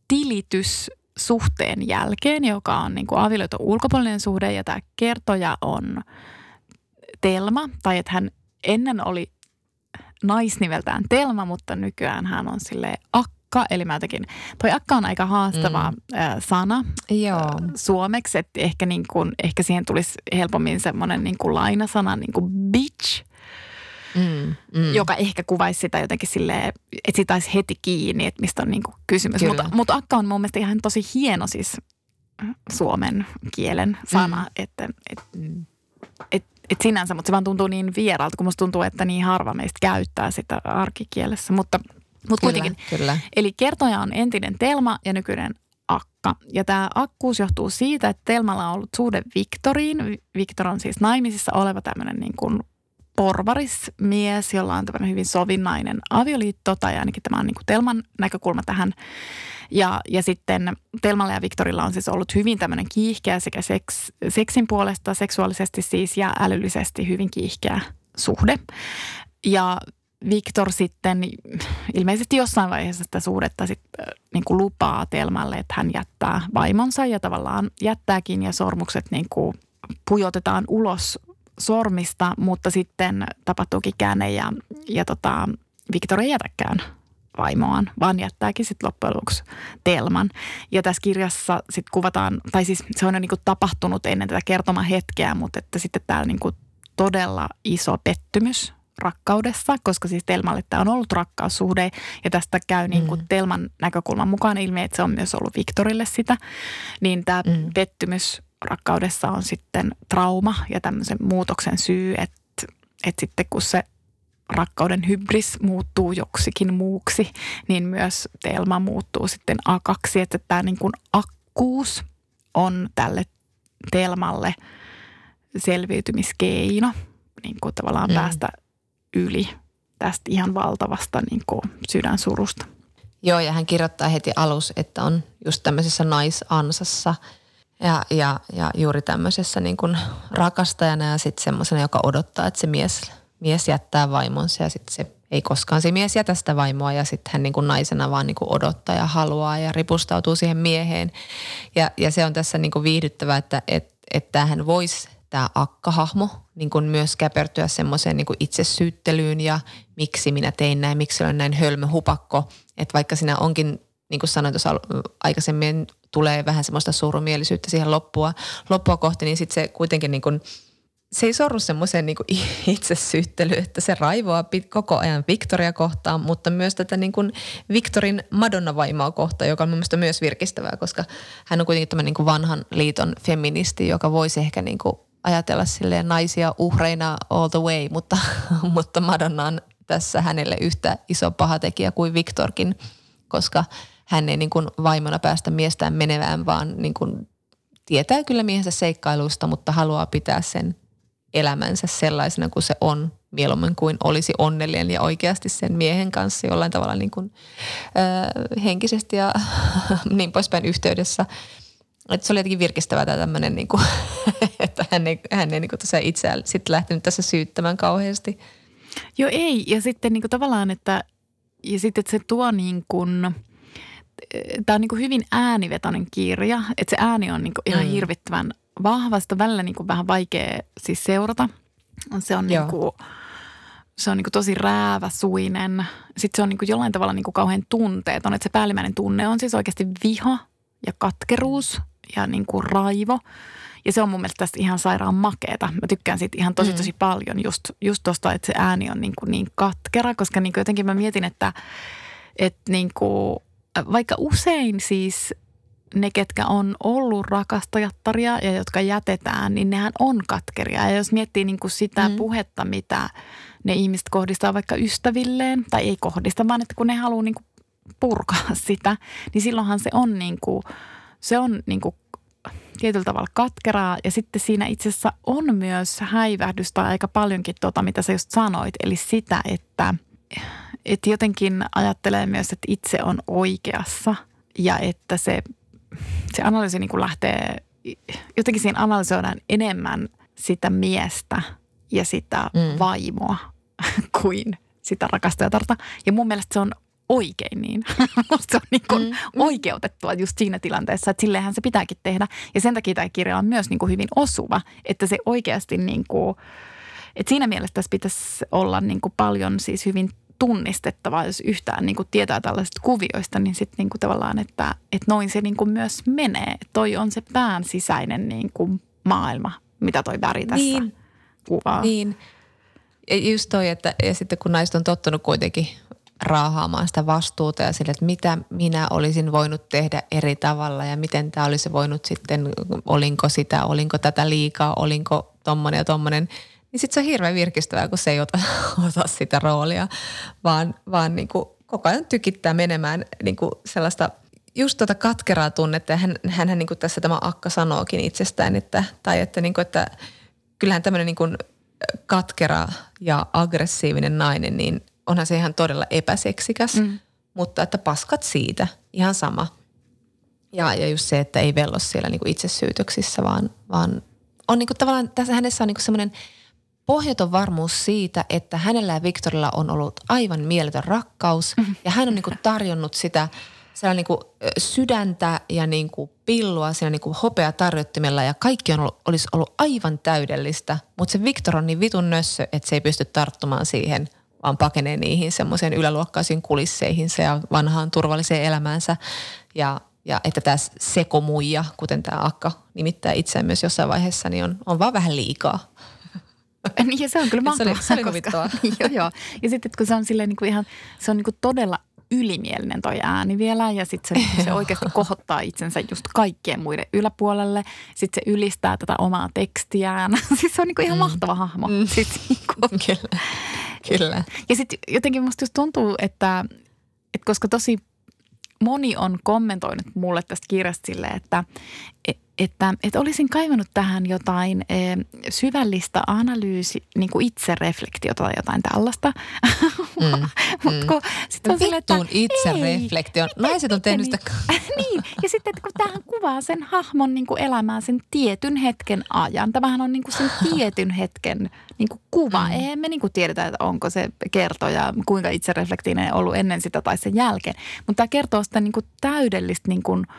tilitys suhteen jälkeen, joka on niin kuin avioliiton ulkopuolinen suhde, ja tämä kertoja on Telma, tai että hän ennen oli naisniveltään Telma, mutta nykyään hän on sille Akka akka, eli mä jotenkin, toi akka on aika haastava mm. sana Joo. suomeksi, että ehkä, niin kuin, ehkä siihen tulisi helpommin semmoinen niin kuin lainasana, niin kuin bitch, Mm, mm. joka ehkä kuvaisi sitä jotenkin silleen, että sitä olisi heti kiinni, että mistä on niin kuin kysymys. Mutta, mutta akka on mun mielestä ihan tosi hieno siis suomen kielen sana, mm. että et, mm. et, et sinänsä, mutta se vaan tuntuu niin vieraalta, kun musta tuntuu, että niin harva meistä käyttää sitä arkikielessä. Mutta – mutta kuitenkin. Kyllä. Eli kertoja on entinen Telma ja nykyinen Akka. Ja tämä akkuus johtuu siitä, että Telmalla on ollut suhde Viktoriin. Viktor on siis naimisissa oleva tämmöinen niin kuin porvarismies, jolla on tämmöinen hyvin sovinnainen avioliitto, tai ainakin tämä on niin kuin Telman näkökulma tähän. Ja, ja sitten Telmalla ja Viktorilla on siis ollut hyvin tämmöinen kiihkeä sekä seks, seksin puolesta, seksuaalisesti siis ja älyllisesti hyvin kiihkeä suhde. Ja Viktor sitten ilmeisesti jossain vaiheessa sitä suhdetta sit, niin kuin lupaa Telmalle, että hän jättää vaimonsa ja tavallaan jättääkin ja sormukset niin kuin pujotetaan ulos sormista, mutta sitten tapahtuukin käänne ja, ja tota, Viktor ei jätäkään vaimoaan, vaan jättääkin sitten loppujen lopuksi Telman. Ja tässä kirjassa sitten kuvataan, tai siis se on jo niinku tapahtunut ennen tätä kertomahetkeä, mutta että sitten tämä niinku todella iso pettymys rakkaudessa, koska siis Telmalle tämä on ollut rakkaussuhde ja tästä käy niin kuin mm. Telman näkökulman mukaan ilmi, että se on myös ollut Viktorille sitä, niin tämä mm. pettymys rakkaudessa on sitten trauma ja tämmöisen muutoksen syy, että, että sitten kun se rakkauden hybris muuttuu joksikin muuksi, niin myös Telma muuttuu sitten A2, että tämä niin kuin akkuus on tälle Telmalle selviytymiskeino, niin kuin tavallaan mm. päästä yli tästä ihan valtavasta niin kuin sydänsurusta. Joo, ja hän kirjoittaa heti alus, että on just tämmöisessä naisansassa ja, ja, ja juuri tämmöisessä niin kuin rakastajana ja sitten semmoisena, joka odottaa, että se mies, mies jättää vaimonsa ja sitten se ei koskaan se mies jätä sitä vaimoa ja sitten hän niin kuin naisena vaan niin kuin odottaa ja haluaa ja ripustautuu siihen mieheen. Ja, ja se on tässä niin kuin viihdyttävää, että, että, että hän voisi tämä akkahahmo niin kuin myös käpertyä semmoiseen niin itsesyyttelyyn ja miksi minä tein näin, miksi olen näin hölmö hupakko. Että vaikka sinä onkin, niin kuin sanoin tuossa aikaisemmin, tulee vähän semmoista surumielisyyttä siihen loppua, loppua kohti, niin sitten se kuitenkin niin kuin, se ei sorru semmoiseen niin itsesyyttelyyn, että se raivoaa koko ajan Victoria kohtaan, mutta myös tätä niin kuin Victorin Madonna-vaimaa kohtaan, joka on mielestäni myös virkistävää, koska hän on kuitenkin tämän niin vanhan liiton feministi, joka voisi ehkä niin kuin ajatella silleen naisia uhreina all the way, mutta, mutta Madonna on tässä hänelle yhtä iso pahatekijä kuin Victorkin, koska hän ei niin kuin vaimona päästä miestään menevään, vaan niin kuin tietää kyllä miehensä seikkailuista, mutta haluaa pitää sen elämänsä sellaisena kuin se on, mieluummin kuin olisi onnellinen ja oikeasti sen miehen kanssa jollain tavalla niin kuin, ö, henkisesti ja niin poispäin yhteydessä – että se oli jotenkin virkistävää tämä tämmöinen, niin kuin, että hän ei, hän ei niin kuin itseään sitten lähtenyt tässä syyttämään kauheasti. Joo ei, ja sitten niin kuin tavallaan, että, ja sitten, että se tuo niin kuin, tämä on niin kuin hyvin äänivetoinen kirja, että se ääni on niin kuin ihan mm. hirvittävän vahvasta, välillä niin kuin vähän vaikea siis seurata. Se on niin kuin, se on niin kuin tosi rääväsuinen. Sitten se on niin kuin jollain tavalla niin kuin kauhean tunteeton, että se päällimmäinen tunne on siis oikeasti viha ja katkeruus ja niin kuin raivo. Ja se on mun mielestä tästä ihan sairaan makeeta. Mä tykkään siitä ihan tosi mm. tosi paljon just, just tosta, että se ääni on niin, kuin niin katkera, koska niin kuin jotenkin mä mietin, että, että niin kuin, vaikka usein siis ne, ketkä on ollut rakastajattaria ja jotka jätetään, niin nehän on katkeria. Ja jos miettii niin kuin sitä mm. puhetta, mitä ne ihmiset kohdistaa vaikka ystävilleen, tai ei kohdista, vaan että kun ne haluaa niin kuin purkaa sitä, niin silloinhan se on niin kuin, se on niin kuin tietyllä tavalla katkeraa ja sitten siinä itse asiassa on myös häivähdystä aika paljonkin tuota, mitä sä just sanoit, eli sitä, että, että jotenkin ajattelee myös, että itse on oikeassa ja että se, se analyysi niin kuin lähtee, jotenkin siinä analysoidaan enemmän sitä miestä ja sitä mm. vaimoa kuin sitä rakastajatarta. Ja mun mielestä se on oikein niin. se on niin kuin mm, mm. oikeutettua just siinä tilanteessa, että silleenhän se pitääkin tehdä. Ja sen takia tämä kirja on myös niin kuin hyvin osuva, että se oikeasti niin kuin, että siinä mielessä tässä pitäisi olla niin kuin paljon siis hyvin tunnistettavaa, jos yhtään niin kuin tietää tällaisista kuvioista, niin sitten niin kuin tavallaan, että, että noin se niin kuin myös menee. Toi on se pään sisäinen niin kuin maailma, mitä toi väri tässä niin. kuvaa. Niin. Ja just toi, että ja sitten kun naiset on tottunut kuitenkin raahaamaan sitä vastuuta ja sille, että mitä minä olisin voinut tehdä eri tavalla ja miten tämä olisi voinut sitten, olinko sitä, olinko tätä liikaa, olinko tommonen ja tommonen. Niin sitten se on hirveän virkistävää, kun se ei ota, ota sitä roolia, vaan, vaan niin kuin koko ajan tykittää menemään niin kuin sellaista just tuota katkeraa tunnetta. Ja hän, hänhän niin kuin tässä tämä Akka sanookin itsestään, että, tai että, niin kuin, että kyllähän tämmöinen niin kuin katkera ja aggressiivinen nainen, niin onhan se ihan todella epäseksikäs. Mm. Mutta että paskat siitä, ihan sama. Ja, ja just se, että ei vello siellä niinku itsesyytöksissä, vaan, vaan on niinku tavallaan, tässä hänessä on niinku semmoinen pohjaton varmuus siitä, että hänellä ja Viktorilla on ollut aivan mieletön rakkaus. Mm. Ja hän on niinku tarjonnut sitä – siellä niin kuin sydäntä ja niin kuin pillua siinä niin kuin hopeatarjottimella ja kaikki on ollut, olisi ollut aivan täydellistä, mutta se Viktor on niin vitun nössö, että se ei pysty tarttumaan siihen, vaan pakenee niihin semmoiseen yläluokkaisiin kulisseihinsa ja vanhaan turvalliseen elämäänsä. Ja, ja että tämä sekomuija, kuten tämä Akka nimittää itseään myös jossain vaiheessa, niin on, on vaan vähän liikaa. Niin ja se on kyllä mahtavaa. Se oli, se oli joo, joo. Ja sitten kun se on silleen niin kuin ihan, se on niin kuin todella ylimielinen toi ääni vielä ja sitten se, se oikeasti kohottaa itsensä just kaikkien muiden yläpuolelle. Sitten se ylistää tätä omaa tekstiään. siis se on niinku ihan mm. mahtava hahmo. Mm. Sit niinku. Kyllä. Kyllä. Ja sitten jotenkin musta just tuntuu, että, että koska tosi moni on kommentoinut mulle tästä kirjasta silleen, että, että, että olisin kaivannut tähän jotain e, syvällistä analyysi, niin kuin itsereflektiota tai jotain tällaista. Mm, Mut kun, sit on sille, että itsereflektio. Naiset on tehnyt sitä. niin, ja sitten että kun tämähän kuvaa sen hahmon niin kuin elämää sen tietyn hetken ajan. Tämähän on niin kuin sen tietyn hetken niin kuin kuva. Mm. Eihän me niin kuin tiedetä, että onko se kertoja, kuinka itsereflektinen ollut ennen sitä tai sen jälkeen. Mutta tämä kertoo sitä niin kuin täydellistä niin kuin –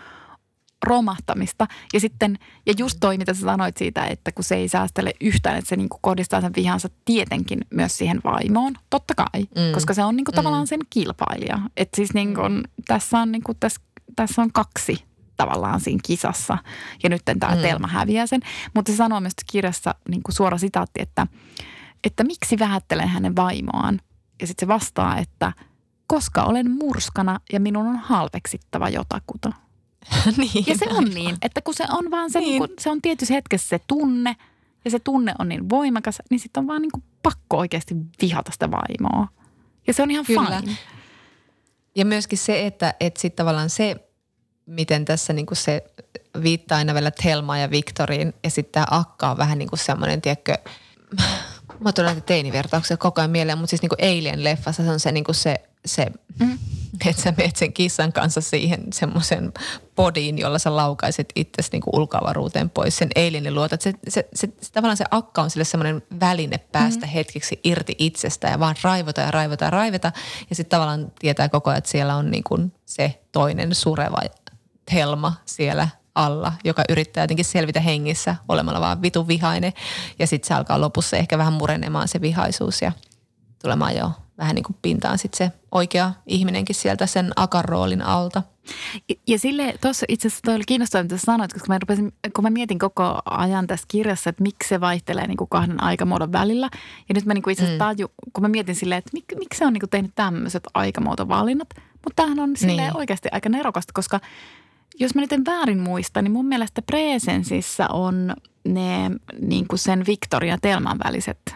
romahtamista. Ja sitten, ja just toi, mitä sä sanoit siitä, että kun se ei säästele yhtään, että se niin kohdistaa sen vihansa tietenkin myös siihen vaimoon. Totta kai, mm. koska se on niin kuin mm. tavallaan sen kilpailija. Että siis niin kuin, tässä, on niin kuin, tässä, tässä on kaksi tavallaan siinä kisassa. Ja nyt tämä mm. Telma häviää sen. Mutta se sanoo myös kirjassa niin kuin suora sitaatti, että, että miksi vähättelen hänen vaimoaan. Ja sitten se vastaa, että koska olen murskana ja minun on halveksittava jotakuta. niin, ja se on niin, että kun se on vaan se, niin. Niin kun, se on tietyssä hetkessä se tunne ja se tunne on niin voimakas, niin sitten on vaan niin kuin pakko oikeasti vihata sitä vaimoa. Ja se on ihan Kyllä. fine. Ja myöskin se, että, että sitten tavallaan se, miten tässä niin kuin se viittaa aina vielä Telmaan ja Viktoriin ja sitten tämä Akka on vähän niin kuin semmoinen, tiedätkö, mä tulen näitä teinivertauksia koko ajan mieleen, mutta siis niin kuin Alien leffassa se on se, niin kuin se, se mm että sä meet sen kissan kanssa siihen semmoisen podiin, jolla sä laukaisit itsesi niin ulkoavaruuteen pois sen eilen niin luotat. Se, se, se, se, tavallaan se akka on sille semmoinen väline päästä mm-hmm. hetkeksi irti itsestä ja vaan raivota ja raivota ja raivota. Ja sitten tavallaan tietää koko ajan, että siellä on niin kuin se toinen sureva helma siellä alla, joka yrittää jotenkin selvitä hengissä olemalla vaan vitu vihainen. Ja sitten se alkaa lopussa ehkä vähän murenemaan se vihaisuus ja tulemaan jo vähän niin kuin pintaan sitten se oikea ihminenkin sieltä sen akaroolin alta. Ja sille tuossa itse asiassa toi oli kiinnostavaa, mitä sanoit, koska mä, rupesin, kun mä mietin koko ajan tässä kirjassa, että miksi se vaihtelee niin kuin kahden aikamuodon välillä. Ja nyt mä niin kuin itse asiassa mm. taju, kun mä mietin silleen, että mik, miksi se on niin kuin tehnyt tämmöiset aikamuotovalinnat. Mutta tämähän on silleen niin. oikeasti aika nerokasta, koska jos mä nyt en väärin muista, niin mun mielestä Presensissä on ne niin kuin sen Victoria Telman väliset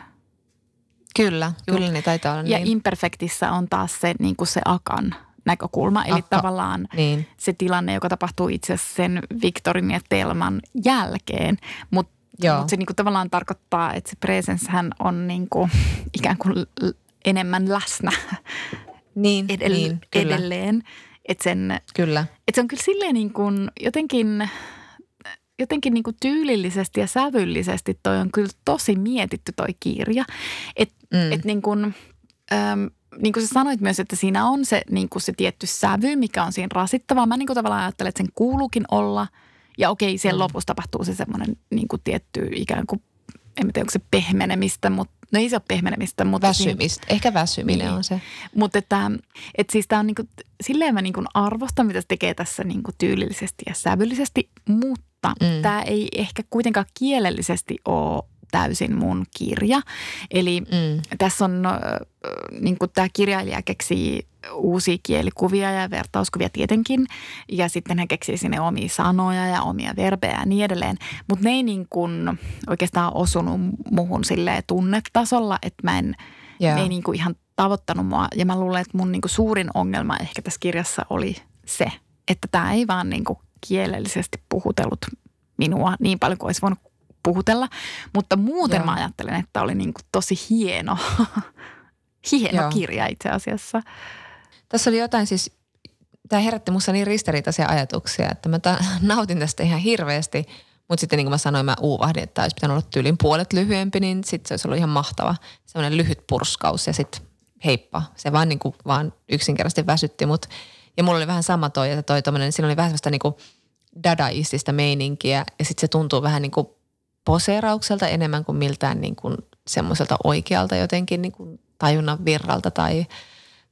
Kyllä, kyllä ne taitaa olla Ja niin. Imperfectissä on taas se, niin kuin se akan näkökulma. Eli Akka. tavallaan niin. se tilanne, joka tapahtuu itse sen Victorin ja Telman jälkeen. Mutta mut se niin kuin tavallaan tarkoittaa, että se presence hän on niin kuin, ikään kuin enemmän läsnä niin, edell- niin, kyllä. edelleen. Että sen, kyllä. Et se on kyllä silleen niin kuin jotenkin jotenkin niin kuin tyylillisesti ja sävyllisesti toi on kyllä tosi mietitty toi kirja. Että mm. et niin kuin, äm, niin kuin sä sanoit myös, että siinä on se, niin kuin se tietty sävy, mikä on siinä rasittavaa. Mä niin kuin tavallaan ajattelen, että sen kuuluukin olla. Ja okei, siellä mm. lopussa tapahtuu se semmoinen niin kuin tietty ikään kuin, en tiedä onko se pehmenemistä, mutta No ei se ole pehmenemistä, mutta... Väsymistä. Siinä, Ehkä väsyminen niin. on se. Mutta että, että siis tämä on niin kuin, silleen mä niin kuin arvostan, mitä se tekee tässä niin kuin tyylillisesti ja sävyllisesti, mutta mm. tämä ei ehkä kuitenkaan kielellisesti ole täysin mun kirja. Eli mm. tässä on, niin kuin tämä kirjailija keksii uusia kielikuvia ja vertauskuvia tietenkin. Ja sitten hän keksii sinne omia sanoja ja omia verbejä ja niin edelleen. Mutta ne ei niin kuin oikeastaan osunut muhun sille tunnetasolla, että mä en, yeah. ne ei niin kuin ihan tavoittanut mua. Ja mä luulen, että mun niin kuin suurin ongelma ehkä tässä kirjassa oli se, että tämä ei vaan niin kuin kielellisesti puhutellut minua niin paljon kuin olisi voinut puhutella. Mutta muuten Joo. mä ajattelen, että oli niin kuin tosi hieno, hieno Joo. kirja itse asiassa. Tässä oli jotain siis, tämä herätti minussa niin ristiriitaisia ajatuksia, että mä nautin tästä ihan hirveästi – mutta sitten niin kuin mä sanoin, mä uuvahdin, että olisi pitänyt olla tyylin puolet lyhyempi, niin sitten se olisi ollut ihan mahtava. Sellainen lyhyt purskaus ja sitten heippa. Se vaan, niin kuin, vaan yksinkertaisesti väsytti mut. Ja mulla oli vähän sama toi, että toi tommonen, siinä oli vähän sellaista niin kuin dadaistista meininkiä ja sitten se tuntuu vähän niin kuin poseeraukselta enemmän kuin miltään niin kuin semmoiselta oikealta jotenkin niin kuin tajunnan virralta tai –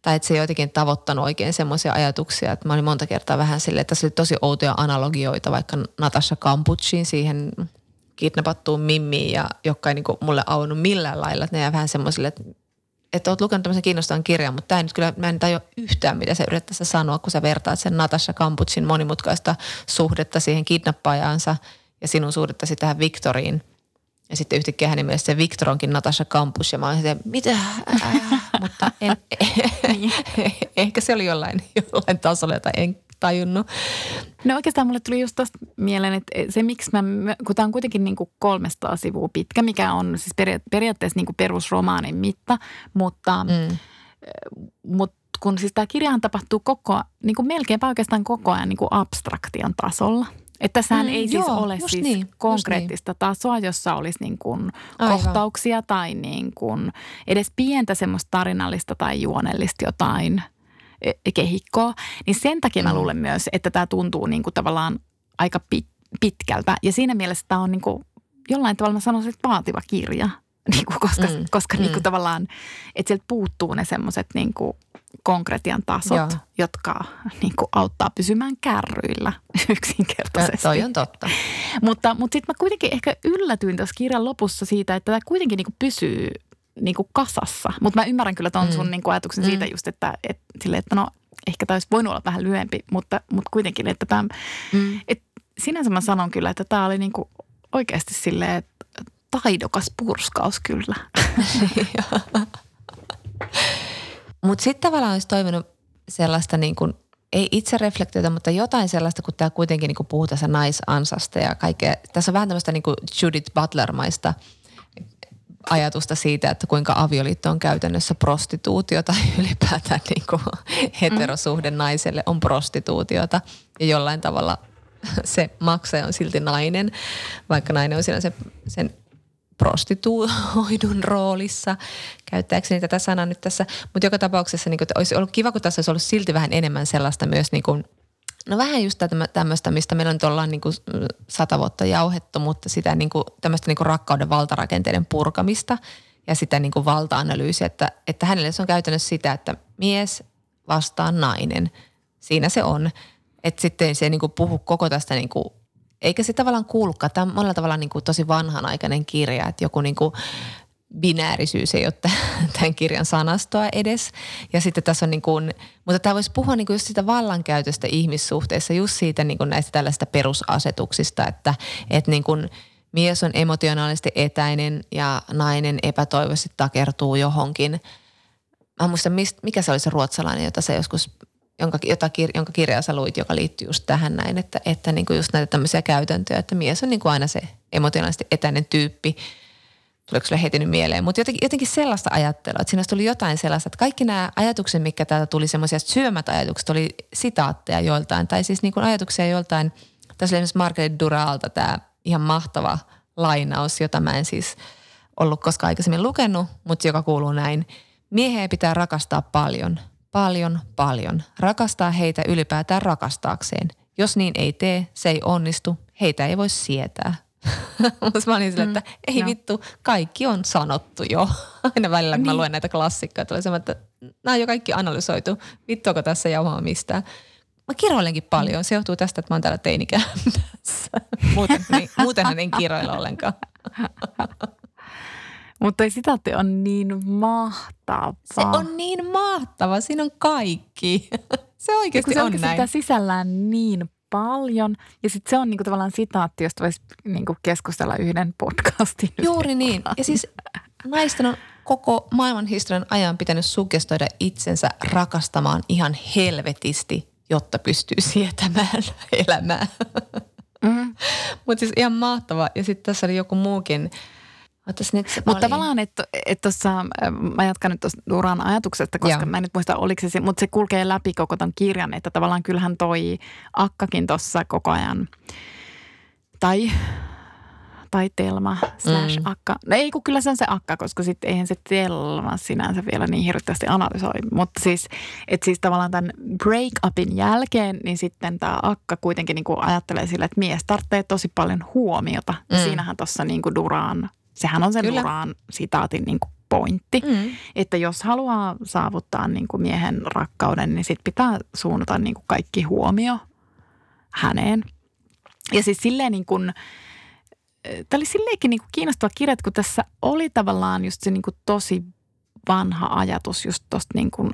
tai että se ei jotenkin tavoittanut oikein semmoisia ajatuksia, että mä olin monta kertaa vähän silleen, että tässä oli tosi outoja analogioita vaikka Natasha Kampuchin siihen kidnappattuun Mimmiin ja joka ei niin kuin mulle auennut millään lailla, että ne jää vähän semmoisille, että että oot lukenut tämmöisen kiinnostavan kirjan, mutta tämä nyt kyllä, mä en tajua yhtään, mitä se yrittää sanoa, kun sä vertaat sen Natasha Kampuchin monimutkaista suhdetta siihen kidnappaajaansa ja sinun suhdettasi tähän Victoriin – ja sitten yhtäkkiä hänen mielestä se Victor onkin Natasha Campus ja mä olin että mitä? Äh, mutta en, ehkä se oli jollain, jollain tasolla, jota en tajunnut. No oikeastaan mulle tuli just tuosta mieleen, että se miksi mä, kun tämä on kuitenkin niin kuin 300 sivua pitkä, mikä on siis periaatteessa niin kuin perusromaanin mitta, mutta, mm. mutta kun siis tämä kirjahan tapahtuu koko, niin kuin melkeinpä oikeastaan koko ajan niin kuin abstraktion tasolla – että tässähän mm, ei siis joo, ole siis niin, konkreettista niin. tasoa, jossa olisi niin kuin kohtauksia tai niin kuin edes pientä semmoista tarinallista tai juonellista jotain e, kehikkoa. Niin sen takia mm. mä luulen myös, että tämä tuntuu niin kuin tavallaan aika pitkältä. Ja siinä mielessä tämä on niin kuin jollain tavalla mä sanoisin, että vaativa kirja. Niin kuin, koska mm, koska mm. Niin kuin tavallaan, että sieltä puuttuu ne semmoiset niin kuin konkretian tasot, Joo. jotka niin kuin, auttaa pysymään kärryillä yksinkertaisesti. Ja toi on totta. mutta mutta sitten mä kuitenkin ehkä yllätyin tässä kirjan lopussa siitä, että tämä kuitenkin niin kuin, pysyy niin kuin kasassa. Mutta mä ymmärrän kyllä ton mm. sun niin kuin, ajatuksen mm. siitä just, että, et, sille, että no ehkä tämä olisi voinut olla vähän lyhyempi, mutta, mutta kuitenkin, että tämä, mm. et, sinänsä mä sanon kyllä, että tämä oli niin kuin oikeasti silleen, että taidokas purskaus kyllä. Mutta sitten tavallaan olisi toivonut sellaista niin kuin, ei itse reflektiota, mutta jotain sellaista, kun tämä kuitenkin niin kuin puhuu tässä naisansasta ja kaikkea. Tässä on vähän tämmöistä niin kuin Judith Butler-maista ajatusta siitä, että kuinka avioliitto on käytännössä prostituutiota tai ylipäätään niin kuin heterosuhde naiselle on prostituutiota ja jollain tavalla se maksaja on silti nainen, vaikka nainen on siellä se, sen prostituoidun roolissa, käyttääkseni tätä sanaa nyt tässä. Mutta joka tapauksessa niin kuin, olisi ollut kiva, kun tässä olisi ollut silti vähän enemmän sellaista myös niin kuin, No vähän just tämmöistä, mistä meillä on ollaan niin kuin sata vuotta jauhettu, mutta sitä niin kuin, tämmöistä niin kuin rakkauden valtarakenteiden purkamista ja sitä niin kuin valta-analyysiä, että, että hänelle se on käytännössä sitä, että mies vastaan nainen. Siinä se on. Että sitten se ei niin kuin puhu koko tästä niin kuin eikä se tavallaan kuulukaan. Tämä on monella tavalla niin kuin tosi vanhanaikainen kirja, että joku niin kuin binäärisyys ei ole tämän kirjan sanastoa edes. Ja sitten tässä on niin kuin, mutta tämä voisi puhua niin kuin just sitä vallankäytöstä ihmissuhteissa, just siitä niin kuin näistä tällaista perusasetuksista, että, että niin kuin mies on emotionaalisesti etäinen ja nainen epätoivoisesti takertuu johonkin. Mä muistan, mikä se oli se ruotsalainen, jota se joskus jonka, jota, jonka kirjaa sä luit, joka liittyy just tähän näin, että, että niin kuin just näitä tämmöisiä käytäntöjä, että mies on niin kuin aina se emotionaalisesti etäinen tyyppi. Tuleeko sulle heti nyt mieleen? Mutta jotenkin, jotenkin sellaista ajattelua, että siinä tuli jotain sellaista, että kaikki nämä ajatukset, mikä täältä tuli semmoisia syömät ajatukset, oli sitaatteja joiltain, tai siis niin kuin ajatuksia joiltain. Tässä oli esimerkiksi Margaret Duralta tämä ihan mahtava lainaus, jota mä en siis ollut koskaan aikaisemmin lukenut, mutta joka kuuluu näin. Mieheä pitää rakastaa paljon – paljon, paljon. Rakastaa heitä ylipäätään rakastaakseen. Jos niin ei tee, se ei onnistu, heitä ei voi sietää. Mutta mä olin sille, että mm, ei no. vittu, kaikki on sanottu jo. Aina välillä, kun niin. mä luen näitä klassikkoja, tulee semmoinen, että nämä on jo kaikki analysoitu. Vittuako tässä jauhaa mistään? Mä kiroilenkin paljon. Se johtuu tästä, että mä oon täällä teinikämpässä. Muuten, niin, muutenhan en kiroilla ollenkaan. Mutta sitaatti on niin mahtava. Se on niin mahtava. Siinä on kaikki. Se oikeasti se on näin. sitä sisällään niin paljon. Ja sitten se on niinku tavallaan sitaatti, josta voisi niinku keskustella yhden podcastin. Juuri niin. Ja siis naisten on koko maailman historian ajan pitänyt sugestoida itsensä rakastamaan ihan helvetisti, jotta pystyy sietämään elämää. Mm, Mutta siis ihan mahtava. Ja sitten tässä oli joku muukin. Mutta tavallaan, että et tuossa, mä jatkan nyt tuosta Duran ajatuksesta, koska Joo. mä en nyt muista, oliko se, mutta se kulkee läpi koko ton kirjan, että tavallaan kyllähän toi Akkakin tuossa koko ajan, tai tai Telma slash mm. Akka. No ei kun kyllä se on se Akka, koska sitten eihän se Telma sinänsä vielä niin hirveästi analysoi. Mutta siis, että siis tavallaan tämän break-upin jälkeen, niin sitten tämä Akka kuitenkin niin kuin ajattelee sillä, että mies tarvitsee tosi paljon huomiota. Mm. Siinähän tuossa niin kuin Duraan, sehän on sen kyllä. Duraan sitaatin niin kuin pointti. Mm. Että jos haluaa saavuttaa niin kuin miehen rakkauden, niin sitten pitää suunnata niin kuin kaikki huomio häneen. Ja siis silleen niin kuin, tämä oli silleenkin niin kuin kiinnostava kirja, kun tässä oli tavallaan just se niin kuin tosi vanha ajatus just tuosta niin kuin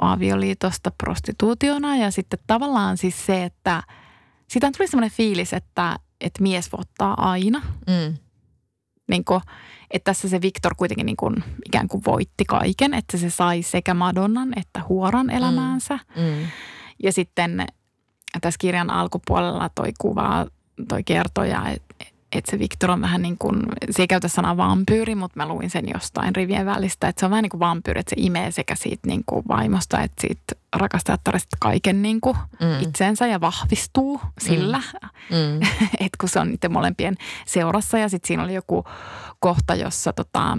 avioliitosta prostituutiona ja sitten tavallaan siis se, että siitä tuli semmoinen fiilis, että, että mies voittaa aina. Mm. Niin kuin, että tässä se Viktor kuitenkin niin kuin ikään kuin voitti kaiken, että se sai sekä Madonnan että Huoran elämäänsä. Mm. Mm. Ja sitten tässä kirjan alkupuolella toi kuvaa, toi kertoja, että että se Victor on vähän niin kuin, se ei käytä sanaa vampyyri, mutta mä luin sen jostain rivien välistä, että se on vähän niin kuin vampyyri, että se imee sekä siitä niin kuin vaimosta, että siitä rakastajattaresta kaiken niin kuin mm. itseensä ja vahvistuu sillä, mm. Mm. että kun se on niiden molempien seurassa ja sitten siinä oli joku kohta, jossa tota,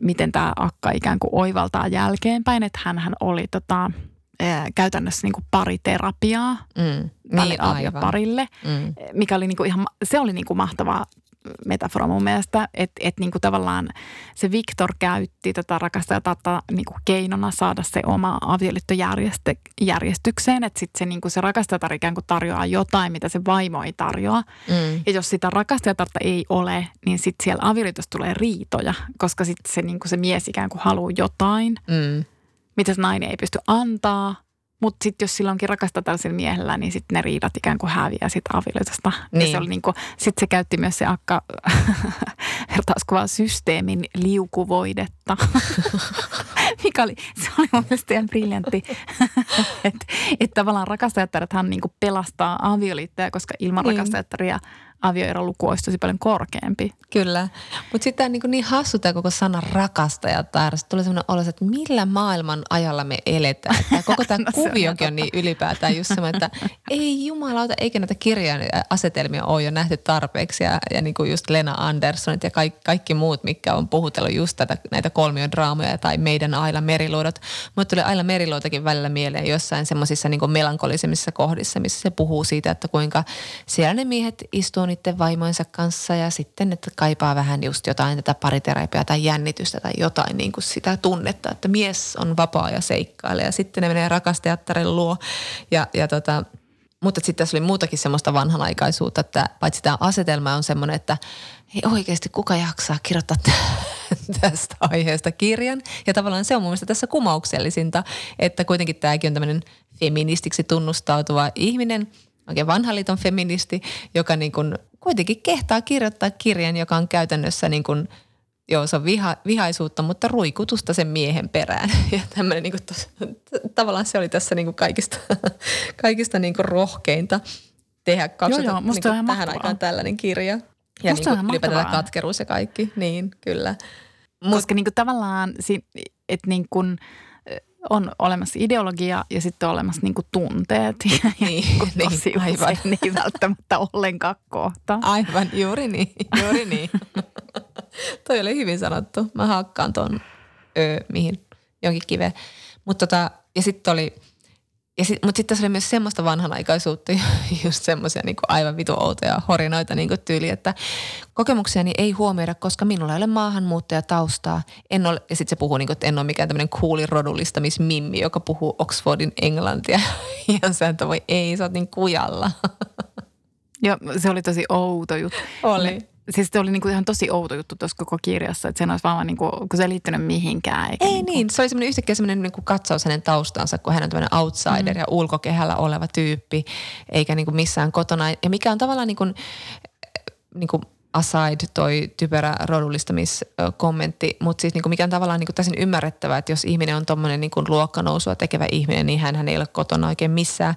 miten tämä akka ikään kuin oivaltaa jälkeenpäin, että hän oli tota, käytännössä niin kuin pariterapiaa mm, niin, parille, mm. mikä oli niin kuin ihan, se oli niin kuin mahtavaa metafora mun mielestä, että et niinku tavallaan se Viktor käytti tätä rakastajatatta niinku keinona saada se oma avioliitto järjestykseen, että sitten se, niinku se rakastajatar ikään kuin tarjoaa jotain, mitä se vaimo ei tarjoa. Mm. Ja jos sitä rakastajatarta ei ole, niin sitten siellä avioliitossa tulee riitoja, koska sitten se, niinku se mies ikään kuin haluaa jotain. Mm mitä se nainen ei pysty antaa. Mutta sitten jos sillä onkin rakasta tällaisella miehellä, niin sitten ne riidat ikään kuin häviää siitä avioliitosta. Niin. se oli niinku, sitten se käytti myös se akka vertauskuvaa systeemin liukuvoidetta. Mikä oli, se oli mun mielestä ihan briljantti. että et tavallaan rakastajattarethan niinku pelastaa avioliittoja, koska ilman niin. rakastajattaria – avioeroluku olisi tosi paljon korkeampi. Kyllä, mutta sitten on niin, niin hassu tämä koko sana rakastaja tai tulee sellainen olo, että millä maailman ajalla me eletään. Tämä koko tämä no, kuviokin on niin ylipäätään just semmoinen, että ei jumalauta, eikä näitä kirjan asetelmia ole jo nähty tarpeeksi. Ja, ja niin kuin just Lena Anderssonit ja kaikki, kaikki muut, mikä on puhutellut just tätä, näitä kolmiodraamoja tai meidän Aila Meriluodot. Mutta tulee Aila Meriluotakin välillä mieleen jossain semmoisissa niin melankolisemmissa kohdissa, missä se puhuu siitä, että kuinka siellä ne miehet istuu niiden vaimoinsa kanssa ja sitten, että kaipaa vähän just jotain tätä pariterapiaa tai jännitystä tai jotain niin kuin sitä tunnetta, että mies on vapaa ja seikkaile ja sitten ne menee rakastajattaren luo ja, ja tota, mutta sitten tässä oli muutakin semmoista vanhanaikaisuutta, että paitsi tämä asetelma on semmoinen, että ei oikeasti kuka jaksaa kirjoittaa tästä aiheesta kirjan. Ja tavallaan se on mun mielestä tässä kumauksellisinta, että kuitenkin tämäkin on tämmöinen feministiksi tunnustautuva ihminen – oikein vanhan liiton feministi, joka niin kuin kuitenkin kehtaa kirjoittaa kirjan, joka on käytännössä niin kuin, joo se on viha, vihaisuutta, mutta ruikutusta sen miehen perään. Ja tämmöinen niin kuin tos, tavallaan se oli tässä niin kuin kaikista, kaikista niin kuin rohkeinta tehdä 2000, joo, joo, niin kuin tähän aikaan tällainen kirja. Ja musta niin kuin ylipäätään katkeruus ja kaikki, niin kyllä. Mut, Koska niin kuin tavallaan, että niin kuin – on olemassa ideologia ja sitten on olemassa niinku tunteet. Ja, niin, ja niinku niin, tosi aivan. usein ei välttämättä ollenkaan kohta. Aivan, juuri niin, juuri niin. Toi oli hyvin sanottu. Mä hakkaan tuon ö, mihin, jonkin kiveen. Mutta tota, ja sitten oli – ja sit, mutta sitten tässä oli myös semmoista vanhanaikaisuutta, just semmoisia niin aivan vitu outoja horinoita niin tyyli, että kokemuksiani ei huomioida, koska minulla ei ole maahanmuuttajataustaa. En ole, ja sitten se puhuu, niin kuin, että en ole mikään tämmöinen kuuli rodullistamismimmi, joka puhuu Oxfordin englantia. Ja sä että voi ei, sä oot niin kujalla. Joo, se oli tosi outo juttu. Oli siis se oli niinku ihan tosi outo juttu tuossa koko kirjassa, että sen olisi vaan niinku, kun se ei liittynyt mihinkään. Eikä ei niinku. niin, se oli semmoinen yhtäkkiä semmoinen niinku katsaus hänen taustansa, kun hän on tämmöinen outsider mm. ja ulkokehällä oleva tyyppi, eikä niinku missään kotona. Ja mikä on tavallaan niinku, niinku aside toi typerä rodullistamiskommentti, mutta siis niinku mikä on tavallaan niinku täysin ymmärrettävää, että jos ihminen on tuommoinen niinku luokkanousua tekevä ihminen, niin hän, hän ei ole kotona oikein missään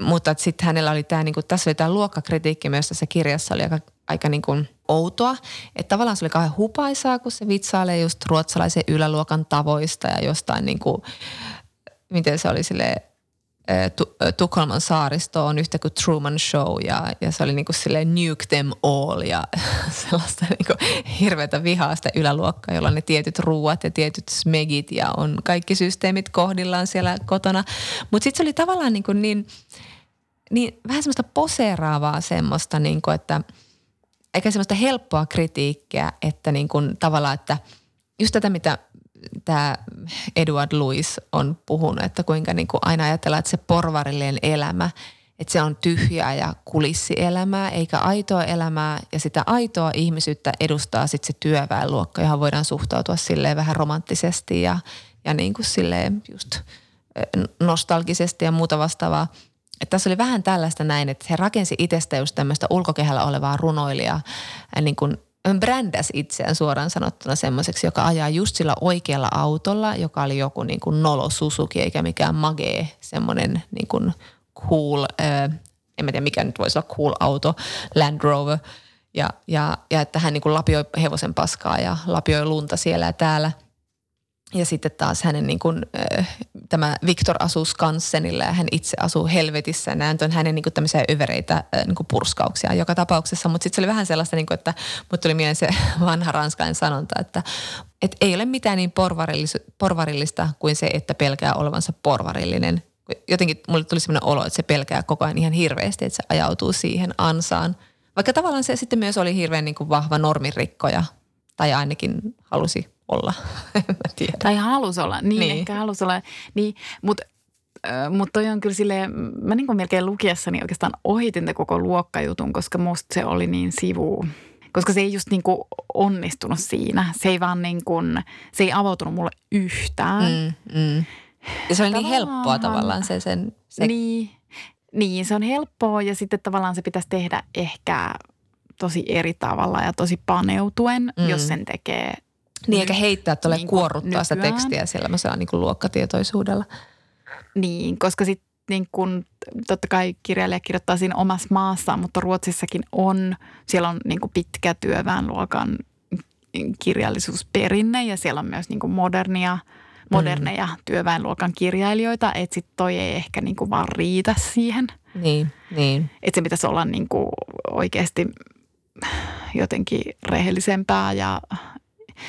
mutta sitten hänellä oli tämä, niinku, tässä oli tämä luokkakritiikki myös tässä kirjassa, oli aika, aika niinku outoa. Että tavallaan se oli kauhean hupaisaa, kun se vitsailee just ruotsalaisen yläluokan tavoista ja jostain niinku, miten se oli silleen, Tukholman saaristo on yhtä kuin Truman Show ja, ja se oli niin kuin silleen nuke them all ja sellaista niin kuin hirveätä vihaa sitä yläluokkaa, jolla on ne tietyt ruuat ja tietyt smegit ja on kaikki systeemit kohdillaan siellä kotona. Mutta sitten se oli tavallaan niin, kuin niin, niin vähän semmoista poseeraavaa semmoista, niin kuin, että eikä semmoista helppoa kritiikkiä, että niin kuin tavallaan, että just tätä, mitä tämä Edward Louis on puhunut, että kuinka niin kuin aina ajatellaan, että se porvarillinen elämä, että se on tyhjää ja kulissielämää eikä aitoa elämää ja sitä aitoa ihmisyyttä edustaa sitten se työväenluokka, johon voidaan suhtautua silleen vähän romanttisesti ja, ja niin kuin silleen just nostalgisesti ja muuta vastaavaa. Että tässä oli vähän tällaista näin, että he rakensi itsestä just tämmöistä ulkokehällä olevaa runoilijaa niin kuin brändäs itseään suoraan sanottuna semmoiseksi, joka ajaa just sillä oikealla autolla, joka oli joku niin kuin nolo Suzuki eikä mikään magee, semmoinen niin kuin cool, äh, en mä tiedä mikä nyt voisi olla cool auto, Land Rover. Ja, ja, ja että hän niin kuin lapioi hevosen paskaa ja lapioi lunta siellä ja täällä – ja sitten taas hänen niin kuin, tämä Victor asuu Skansenilla ja hän itse asuu helvetissä. Nämä on hänen niin kuin tämmöisiä yvereitä niin kuin purskauksia joka tapauksessa. Mutta sitten se oli vähän sellaista, niin kuin, että mut tuli mieleen se vanha ranskainen sanonta, että et ei ole mitään niin porvarillis, porvarillista kuin se, että pelkää olevansa porvarillinen. Jotenkin mulle tuli sellainen olo, että se pelkää koko ajan ihan hirveästi, että se ajautuu siihen ansaan. Vaikka tavallaan se sitten myös oli hirveän niin kuin vahva normirikkoja tai ainakin halusi olla. tiedä. Tai halus olla, niin, niin. ehkä halus olla. Niin, mutta mutta toi on kyllä silleen, mä niin kuin melkein lukiessani oikeastaan ohitin koko luokkajutun, koska musta se oli niin sivu. Koska se ei just niin kuin onnistunut siinä. Se ei vaan niin kuin, se ei avautunut mulle yhtään. Mm, mm. Ja se oli niin helppoa tavallaan se sen... Se... Niin, niin, se on helppoa ja sitten tavallaan se pitäisi tehdä ehkä tosi eri tavalla ja tosi paneutuen, mm. jos sen tekee niin, eikä heittää tuolle niin kuorruttaa nykyään. sitä tekstiä sellaisella niin kuin luokkatietoisuudella. Niin, koska sitten niin kun, totta kai kirjailija kirjoittaa siinä omassa maassaan, mutta Ruotsissakin on, siellä on niin pitkä työväenluokan kirjallisuusperinne ja siellä on myös niin modernia, moderneja mm. työväenluokan kirjailijoita, että sitten toi ei ehkä niin vaan riitä siihen. Niin, niin. Että se pitäisi olla niin oikeasti jotenkin rehellisempää ja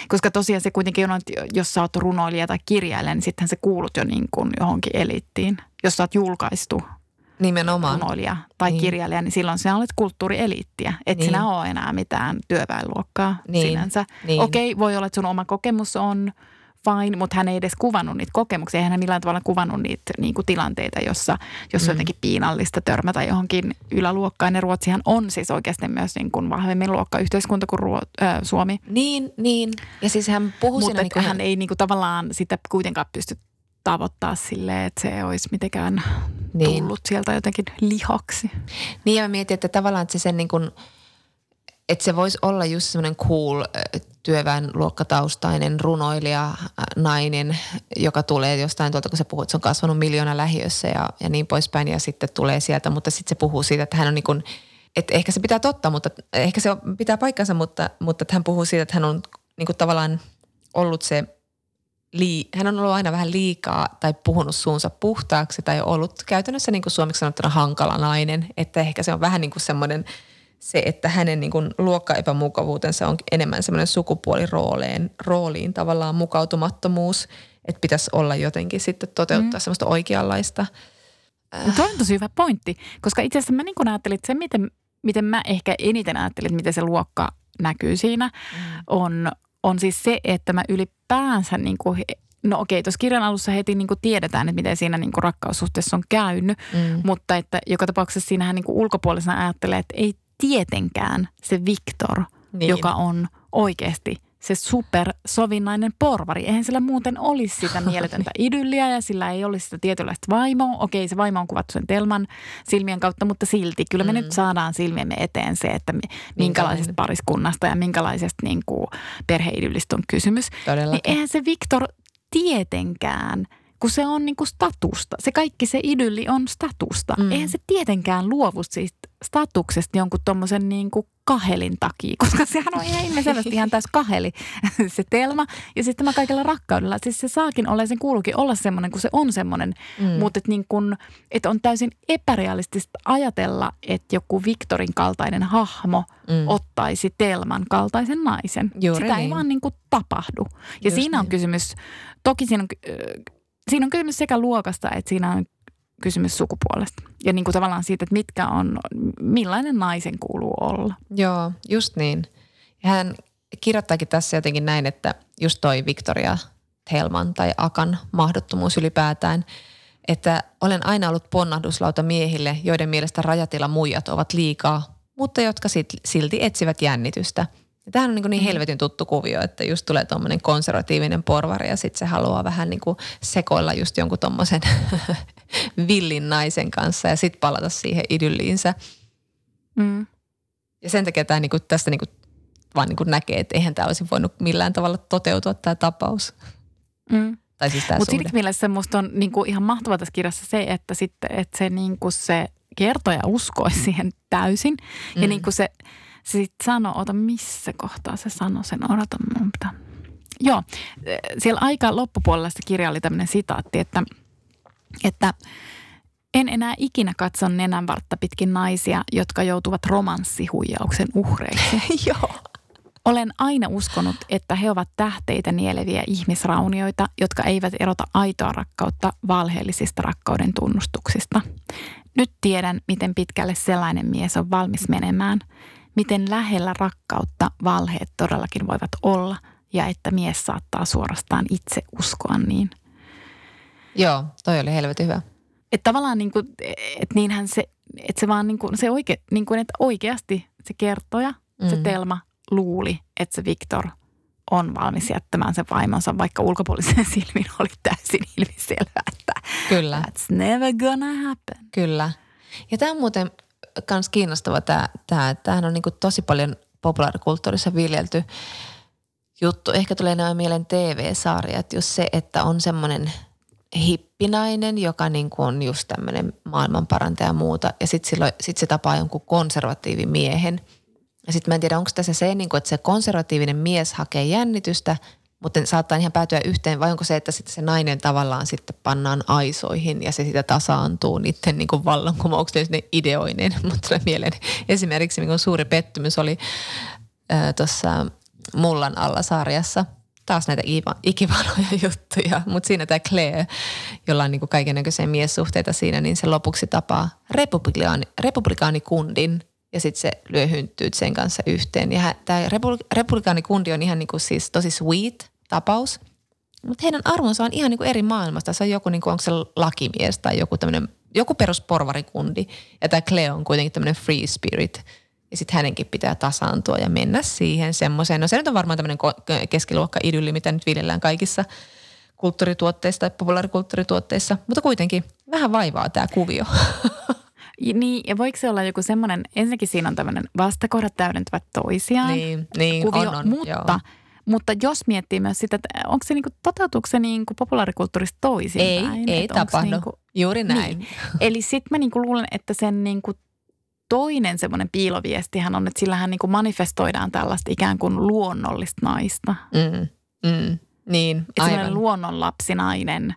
koska tosiaan se kuitenkin on, että jos sä oot runoilija tai kirjailija, niin sittenhän se kuulut jo niin kuin johonkin elittiin. Jos sä oot julkaistu Nimenomaan. runoilija tai niin. kirjailija, niin silloin sinä olet kulttuurieliittiä. Et niin. sinä ole enää mitään työväenluokkaa niin. sinänsä. Niin. Okei, voi olla, että sun oma kokemus on – fine, mutta hän ei edes kuvannut niitä kokemuksia. Hän ei millään tavalla kuvannut niitä niin kuin tilanteita, jossa, jossa mm. on jotenkin piinallista törmätä johonkin yläluokkaan. Ja Ruotsihan on siis oikeasti myös niin kuin vahvemmin luokkayhteiskunta kuin Ruo, äh, Suomi. Niin, niin. Ja siis hän puhui Mutta niin hän ei niin kuin tavallaan sitä kuitenkaan pysty tavoittaa silleen, että se olisi mitenkään niin. tullut sieltä jotenkin lihaksi. Niin ja mä mietin, että tavallaan että se sen niin kuin – että se voisi olla just semmoinen cool työväenluokkataustainen runoilija, nainen, joka tulee jostain tuolta, kun se puhuu, että se on kasvanut miljoona lähiössä ja, ja niin poispäin ja sitten tulee sieltä, mutta sitten se puhuu siitä, että hän on niin kuin, että ehkä se pitää totta, mutta ehkä se pitää paikkansa, mutta, mutta että hän puhuu siitä, että hän on niin kuin tavallaan ollut se lii, hän on ollut aina vähän liikaa tai puhunut suunsa puhtaaksi tai ollut käytännössä niin kuin suomeksi sanottuna hankala nainen, että ehkä se on vähän niin kuin semmoinen – se, että hänen niin kuin luokkaepämukavuutensa on enemmän semmoinen sukupuolirooliin rooliin tavallaan mukautumattomuus, että pitäisi olla jotenkin sitten toteuttaa mm. semmoista oikeanlaista. No toi on tosi hyvä pointti, koska itse asiassa mä niin kuin ajattelin, että se miten, miten mä ehkä eniten ajattelin, että miten se luokka näkyy siinä, mm. on, on siis se, että mä ylipäänsä niin kuin No okei, tuossa kirjan alussa heti niin kuin tiedetään, että miten siinä niin kuin rakkaussuhteessa on käynyt, mm. mutta että joka tapauksessa siinähän niin kuin ulkopuolisena ajattelee, että ei tietenkään se Viktor, niin. joka on oikeasti se supersovinnainen porvari. Eihän sillä muuten olisi sitä mieletöntä idylliä ja sillä ei olisi sitä tietynlaista vaimoa. Okei, se vaimo on kuvattu sen Telman silmien kautta, mutta silti kyllä me mm. nyt saadaan silmiemme eteen se, että minkälaisesta pariskunnasta ja minkälaisesta niin kuin perheidyllistä on kysymys. Niin eihän se Viktor tietenkään kun se on niinku statusta. Se kaikki se idylli on statusta. Mm. Eihän se tietenkään luovu siitä statuksesta jonkun tommosen niinku kahelin takia, koska sehän on ihan ilmeisesti ihan täys kaheli se Telma. Ja sitten tämä kaikella rakkaudella, siis se saakin olla, sen kuuluukin olla semmoinen, kun se on semmoinen, Mm. mutta että niin kun, et on täysin epärealistista ajatella, että joku Viktorin kaltainen hahmo Mm. ottaisi Telman kaltaisen naisen. Juuri Sitä niin. ei vaan niin kuin tapahdu. Ja Just siinä on niin. kysymys, toki siinä on, ö, siinä on kysymys sekä luokasta että siinä on kysymys sukupuolesta. Ja niin kuin tavallaan siitä, että mitkä on, millainen naisen kuuluu olla. Joo, just niin. Ja hän kirjoittaakin tässä jotenkin näin, että just toi Victoria Helman tai Akan mahdottomuus ylipäätään, että olen aina ollut ponnahduslauta miehille, joiden mielestä rajatila muijat ovat liikaa, mutta jotka silti etsivät jännitystä. Ja tämähän on niin, niin helvetin tuttu kuvio, että just tulee tuommoinen konservatiivinen porvari ja sitten se haluaa vähän niin kuin sekoilla just jonkun tuommoisen villin naisen kanssa ja sitten palata siihen idylliinsä. Mm. Ja sen takia tämä niinku, tästä niinku, vaan niinku näkee, että eihän tämä olisi voinut millään tavalla toteutua tämä tapaus. Mm. Tai siis tämä Mutta suhde. siinä mielessä musta on niinku ihan mahtavaa tässä kirjassa se, että, sitten, että se, niinku se kertoja uskoi siihen täysin. Mm. Ja niinku se, se sitten sanoi, ota missä kohtaa se sanoi sen, odota mun pitää. Joo, siellä aika loppupuolella sitä kirjaa oli tämmöinen sitaatti, että, että en enää ikinä katso nenänvartta pitkin naisia, jotka joutuvat romanssihuijauksen uhreiksi. Joo. Olen aina uskonut, että he ovat tähteitä nieleviä ihmisraunioita, jotka eivät erota aitoa rakkautta valheellisista rakkauden tunnustuksista. Nyt tiedän, miten pitkälle sellainen mies on valmis menemään, miten lähellä rakkautta valheet todellakin voivat olla ja että mies saattaa suorastaan itse uskoa niin. Joo, toi oli helvetin hyvä. Että tavallaan niin kuin, että niinhän se, että se vaan niin kuin, se oike, niin kuin, että oikeasti se kertoja, mm. se. Telma luuli, että se Viktor on valmis jättämään sen vaimonsa, vaikka ulkopuolisen silmin oli täysin ilmiselvää, että Kyllä, that's never gonna happen. kyllä. Ja tämä on muuten myös kiinnostava tämä, tämä tämähän on niinku tosi paljon populaarikulttuurissa viljelty juttu. Ehkä tulee enemmän mieleen TV-sarjat, just se, että on semmoinen hippinainen, joka niin kuin on just tämmöinen maailmanparantaja ja muuta. Ja sitten sit se tapaa jonkun konservatiivimiehen. Ja sitten mä en tiedä, onko tässä se, niin kuin, että se konservatiivinen mies hakee jännitystä, mutta saattaa ihan päätyä yhteen, vai onko se, että sitten se nainen tavallaan sitten pannaan aisoihin ja se sitä tasaantuu niiden niin kuin vallankumouksellisen ideoinen. Mutta tulee mieleen esimerkiksi niin suuri pettymys oli tuossa Mullan alla sarjassa. Taas näitä iva- ikivanhoja juttuja, mutta siinä tämä Claire, jolla on niin kaikennäköisiä miessuhteita siinä, niin se lopuksi tapaa republikaani, republikaanikundin ja sitten se lyö hynttyyt sen kanssa yhteen. Ja tämä republikaanikundi on ihan niin kuin siis tosi sweet tapaus, mutta heidän arvonsa on ihan niin kuin eri maailmasta. Se on joku, niin kuin, onko se lakimies tai joku tämmöinen, joku perusporvarikundi. Ja tämä Cleo on kuitenkin tämmöinen free spirit. Ja sitten hänenkin pitää tasaantua ja mennä siihen semmoiseen. No se nyt on varmaan tämmöinen ko- keskiluokka-idylli, mitä nyt viljellään kaikissa kulttuurituotteissa tai populaarikulttuurituotteissa. Mutta kuitenkin vähän vaivaa tämä kuvio. Niin, ja voiko se olla joku semmoinen, ensinnäkin siinä on tämmöinen vastakohdat täydentävät toisiaan niin, niin kuvio, on, on, mutta, joo. mutta jos miettii myös sitä, että onko se niinku, toteutuuko se niinku populaarikulttuurista Ei, toisinpäin? ei Että onks tapahdu. Niinku, Juuri näin. Niin. Eli sitten mä niinku luulen, että sen niinku toinen semmoinen piiloviestihän on, että sillähän niinku manifestoidaan tällaista ikään kuin luonnollista naista. Mm, mm, niin, Että aivan. semmoinen luonnonlapsinainen,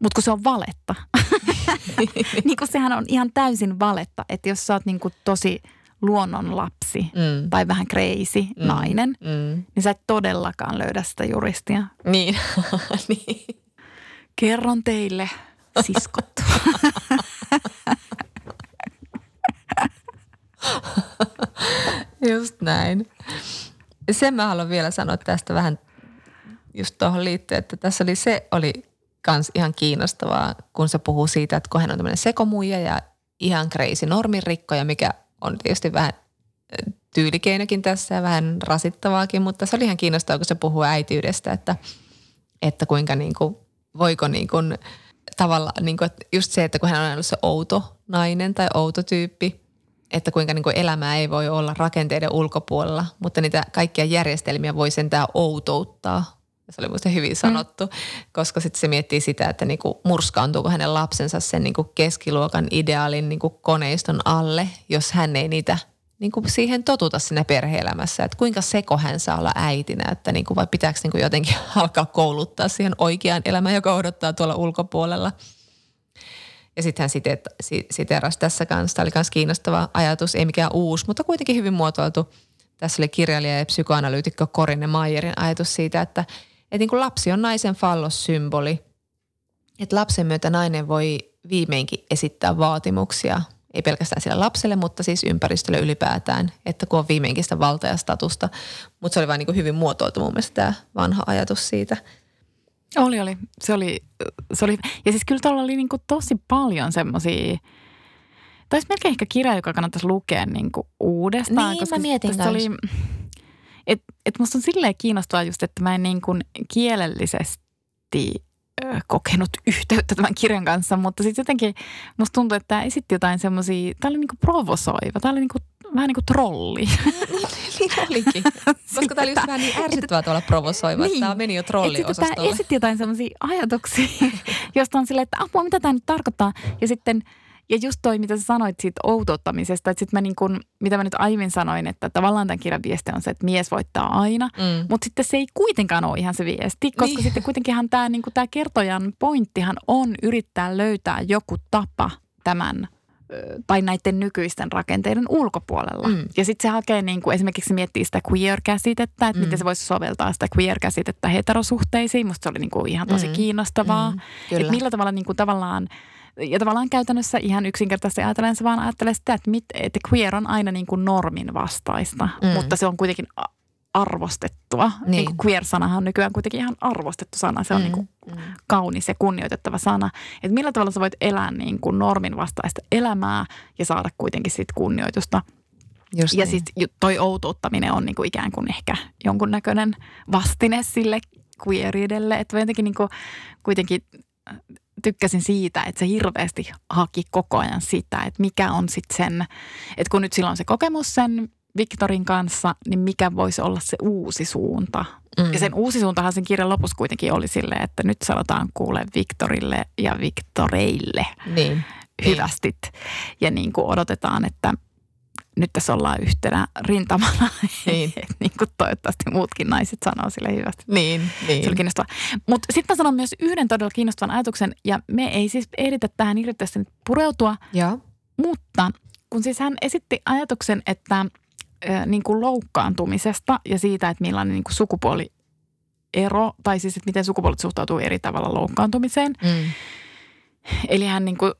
mutta kun se on valetta. niin kuin sehän on ihan täysin valetta, että jos sä oot niinku tosi luonnonlapsi Mm, tai vähän crazy Mm. nainen, mm, niin sä et todellakaan löydä sitä juristia. niin, niin. Kerron teille, siskot. Just näin. Sen mä haluan vielä sanoa tästä vähän just tuohon liittyen, että tässä oli se oli kans ihan kiinnostavaa, kun se puhuu siitä, että kun hän on tämmöinen sekomuija ja ihan crazy norminrikkoja, mikä on tietysti vähän tyylikeinokin tässä ja vähän rasittavaakin, mutta se oli ihan kiinnostavaa, kun se puhuu äitiydestä, että, että kuinka niin kuin, voiko niin kuin, tavallaan niin kuin, että just se, että kun hän on ollut se outo nainen tai outo tyyppi, että kuinka niin kuin elämää ei voi olla rakenteiden ulkopuolella, mutta niitä kaikkia järjestelmiä voi sentään outouttaa Se oli musta hyvin sanottu, mm. koska sitten se miettii sitä, että niinku murskaantuuko hänen lapsensa sen niinku keskiluokan ideaalin niinku koneiston alle, jos hän ei niitä niinku siihen totuta siinä perheelämässä. Että kuinka seko hän saa olla äitinä, että niinku, vai pitääkö niinku jotenkin alkaa kouluttaa siihen oikeaan elämään, joka odottaa tuolla ulkopuolella. Ja sitten hän siteerasi tässä kanssa. Tämä oli myös kiinnostava ajatus, ei mikään uusi, mutta kuitenkin hyvin muotoiltu. Tässä oli kirjailija ja psykoanalyytikko Korinne Mayerin ajatus siitä, että – että niin kuin lapsi on naisen fallossymboli. Että lapsen myötä nainen voi viimeinkin esittää vaatimuksia, ei pelkästään sille lapselle, mutta siis ympäristölle ylipäätään, että kun on viimeinkin sitä valta ja statusta. Mutta se oli vain niin hyvin muotoiltu mun mielestä tämä vanha ajatus siitä. Oli, oli. Se oli, se oli. Ja siis kyllä tuolla oli niin kuin tosi paljon semmoisia, tai melkein ehkä kirja, joka kannattaisi lukea niin kuin uudestaan. Niin, koska mä mietin oli, et, et musta on silleen kiinnostavaa just, että mä en niin kuin kielellisesti kokenut yhteyttä tämän kirjan kanssa, mutta sitten jotenkin musta tuntuu, että tämä esitti jotain semmoisia, tämä oli niin kuin provosoiva, tämä oli niin kuin, vähän niin kuin trolli. niin olikin, koska tämä oli just vähän niin ärsyttävää tuolla provosoiva, niin, tämä meni jo trolliosastolle. Tämä esitti jotain semmoisia ajatuksia, josta on silleen, että apua, mitä tämä nyt tarkoittaa, ja sitten – ja just toi, mitä sä sanoit siitä outouttamisesta, että sit mä niin kun, mitä mä nyt aiemmin sanoin, että tavallaan tämän kirjan viesti on se, että mies voittaa aina, mm. mutta sitten se ei kuitenkaan ole ihan se viesti, koska niin. sitten kuitenkinhan tämä niin tää kertojan pointtihan on yrittää löytää joku tapa tämän tai näiden nykyisten rakenteiden ulkopuolella. Mm. Ja sitten se hakee niin kuin esimerkiksi se miettii sitä queer-käsitettä, että mm. miten se voisi soveltaa sitä queer-käsitettä heterosuhteisiin. Musta se oli niin kuin ihan tosi mm. kiinnostavaa. Mm. Että millä tavalla niin kuin tavallaan – ja tavallaan käytännössä ihan yksinkertaisesti ajatellen se vaan ajattelee sitä, että, mit, että queer on aina niin kuin normin vastaista, mm. mutta se on kuitenkin arvostettua. Niin. Niin kuin queer-sanahan on nykyään kuitenkin ihan arvostettu sana. Se on mm. niin kuin mm. kaunis ja kunnioitettava sana. Että millä tavalla sä voit elää niin kuin normin vastaista elämää ja saada kuitenkin siitä kunnioitusta. Just ja niin. sitten toi outouttaminen on niin kuin ikään kuin ehkä jonkunnäköinen vastine sille queeridelle. Että jotenkin niin kuin kuitenkin tykkäsin siitä, että se hirveästi haki koko ajan sitä, että mikä on sitten sen, että kun nyt silloin se kokemus sen Viktorin kanssa, niin mikä voisi olla se uusi suunta. Mm. Ja sen uusi suuntahan sen kirjan lopussa kuitenkin oli silleen, että nyt sanotaan kuule Viktorille ja Viktoreille niin. hyvästit. Niin. Ja niin kuin odotetaan, että nyt tässä ollaan yhtenä rintamana. Niin. niin kuin toivottavasti muutkin naiset sanoo sille hyvästi. Niin, niin. Se oli kiinnostavaa. Mutta sitten mä sanon myös yhden todella kiinnostavan ajatuksen, ja me ei siis ehditä tähän hirveästi nyt pureutua. Ja. Mutta kun siis hän esitti ajatuksen, että äh, niin kuin loukkaantumisesta ja siitä, että millainen niin kuin sukupuoli ero, tai siis että miten sukupuolet suhtautuu eri tavalla loukkaantumiseen. Mm. Eli hän niin kuin,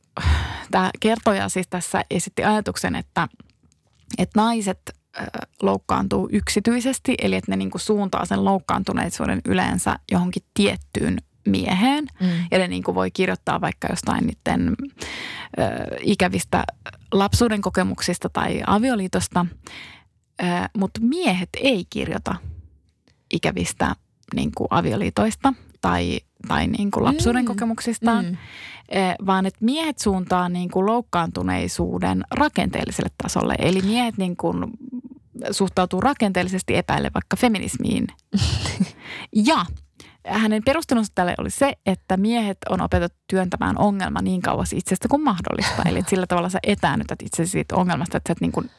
tämä kertoja siis tässä esitti ajatuksen, että – että naiset loukkaantuu yksityisesti, eli että ne niinku suuntaa sen loukkaantuneisuuden yleensä johonkin tiettyyn mieheen. Mm. Ja ne niinku voi kirjoittaa vaikka jostain niiden ö, ikävistä lapsuuden kokemuksista tai avioliitosta, mutta miehet ei kirjoita ikävistä niinku avioliitoista tai, tai niinku lapsuuden mm. kokemuksista. Mm. Eh, vaan että miehet suuntaa niin kuin loukkaantuneisuuden rakenteelliselle tasolle. Eli miehet niin kuin suhtautuu rakenteellisesti epäille vaikka feminismiin. ja hänen perustelunsa tälle oli se, että miehet on opetettu työntämään ongelma niin kauas itsestä kuin mahdollista. Eli sillä tavalla sä etäännytät itse siitä ongelmasta, että sä et niin kuin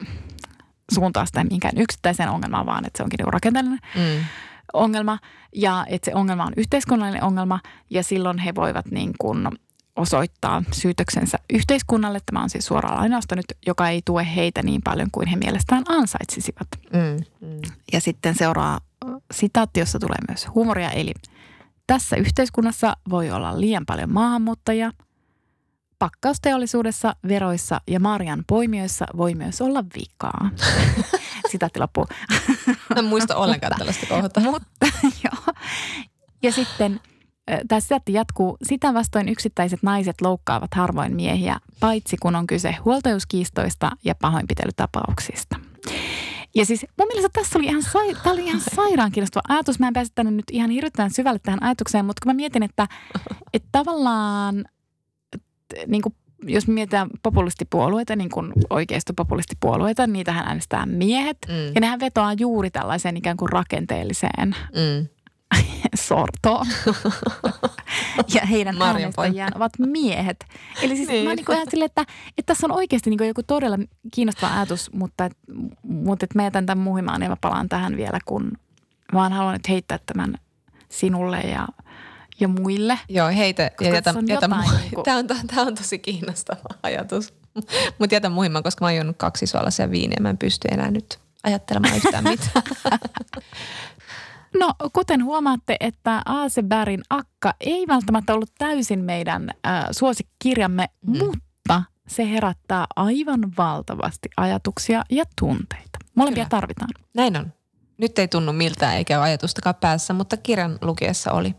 suuntaa sitä mihinkään yksittäiseen ongelmaan, vaan että se onkin niin rakenteellinen. Mm ongelma ja että se ongelma on yhteiskunnallinen ongelma ja silloin he voivat niin kuin osoittaa syytöksensä yhteiskunnalle. Tämä on siis suoraan lainausta nyt, joka ei tue heitä niin paljon kuin he mielestään ansaitsisivat. Mm, mm. Ja sitten seuraa sitaatti, jossa tulee myös huumoria. Eli tässä yhteiskunnassa voi olla liian paljon maahanmuuttajia. Pakkausteollisuudessa, veroissa ja marjan poimijoissa voi myös olla vikaa. Sitaatti loppuu. en muista ollenkaan tällaista kohtaa. Mutta joo. Ja sitten – Tämä sisätti jatkuu. Sitä vastoin yksittäiset naiset loukkaavat harvoin miehiä, paitsi kun on kyse huoltajuuskiistoista ja pahoinpitelytapauksista. Ja siis mun mielestä tässä oli ihan, sai, tämä oli ihan sairaan kiinnostava ajatus. Mä en pääse tänne nyt ihan hirveän syvälle tähän ajatukseen, mutta kun mä mietin, että, että tavallaan niin kuin jos mietitään populistipuolueita, niin kuin oikeistopopulistipuolueita, niitähän äänestää miehet. Mm. Ja nehän vetoaa juuri tällaiseen ikään kuin rakenteelliseen mm sortoon. ja heidän Marjan äänestäjään ovat miehet. Eli siis Niin. mä niin ihan silleen, että, että tässä on oikeasti niin joku todella kiinnostava ajatus, mutta, et, mutta et mä jätän tämän muhimaan ja mä palaan tähän vielä, kun vaan haluan nyt heittää tämän sinulle ja, ja muille. Joo, heitä Koska ja jätä, jätä jotain mu- niinku- Tämä on, tämä on tosi kiinnostava ajatus. Mutta jätä muihin, koska mä oon juonut kaksi suolaisia viiniä. Mä en pysty enää nyt ajattelemaan yhtään mitään. No, kuten huomaatte, että Aasebergin Akka ei välttämättä ollut täysin meidän äh, suosikkirjamme, Mm. mutta se herättää aivan valtavasti ajatuksia ja tunteita. Molempia Kyllä. tarvitaan. Näin on. Nyt ei tunnu miltään eikä ole ajatustakaan päässä, mutta kirjan lukiessa oli.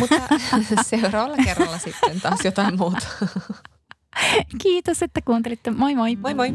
Mutta seuraavalla kerralla sitten taas jotain muuta. Kiitos, että kuuntelitte. Moi moi! Moi moi!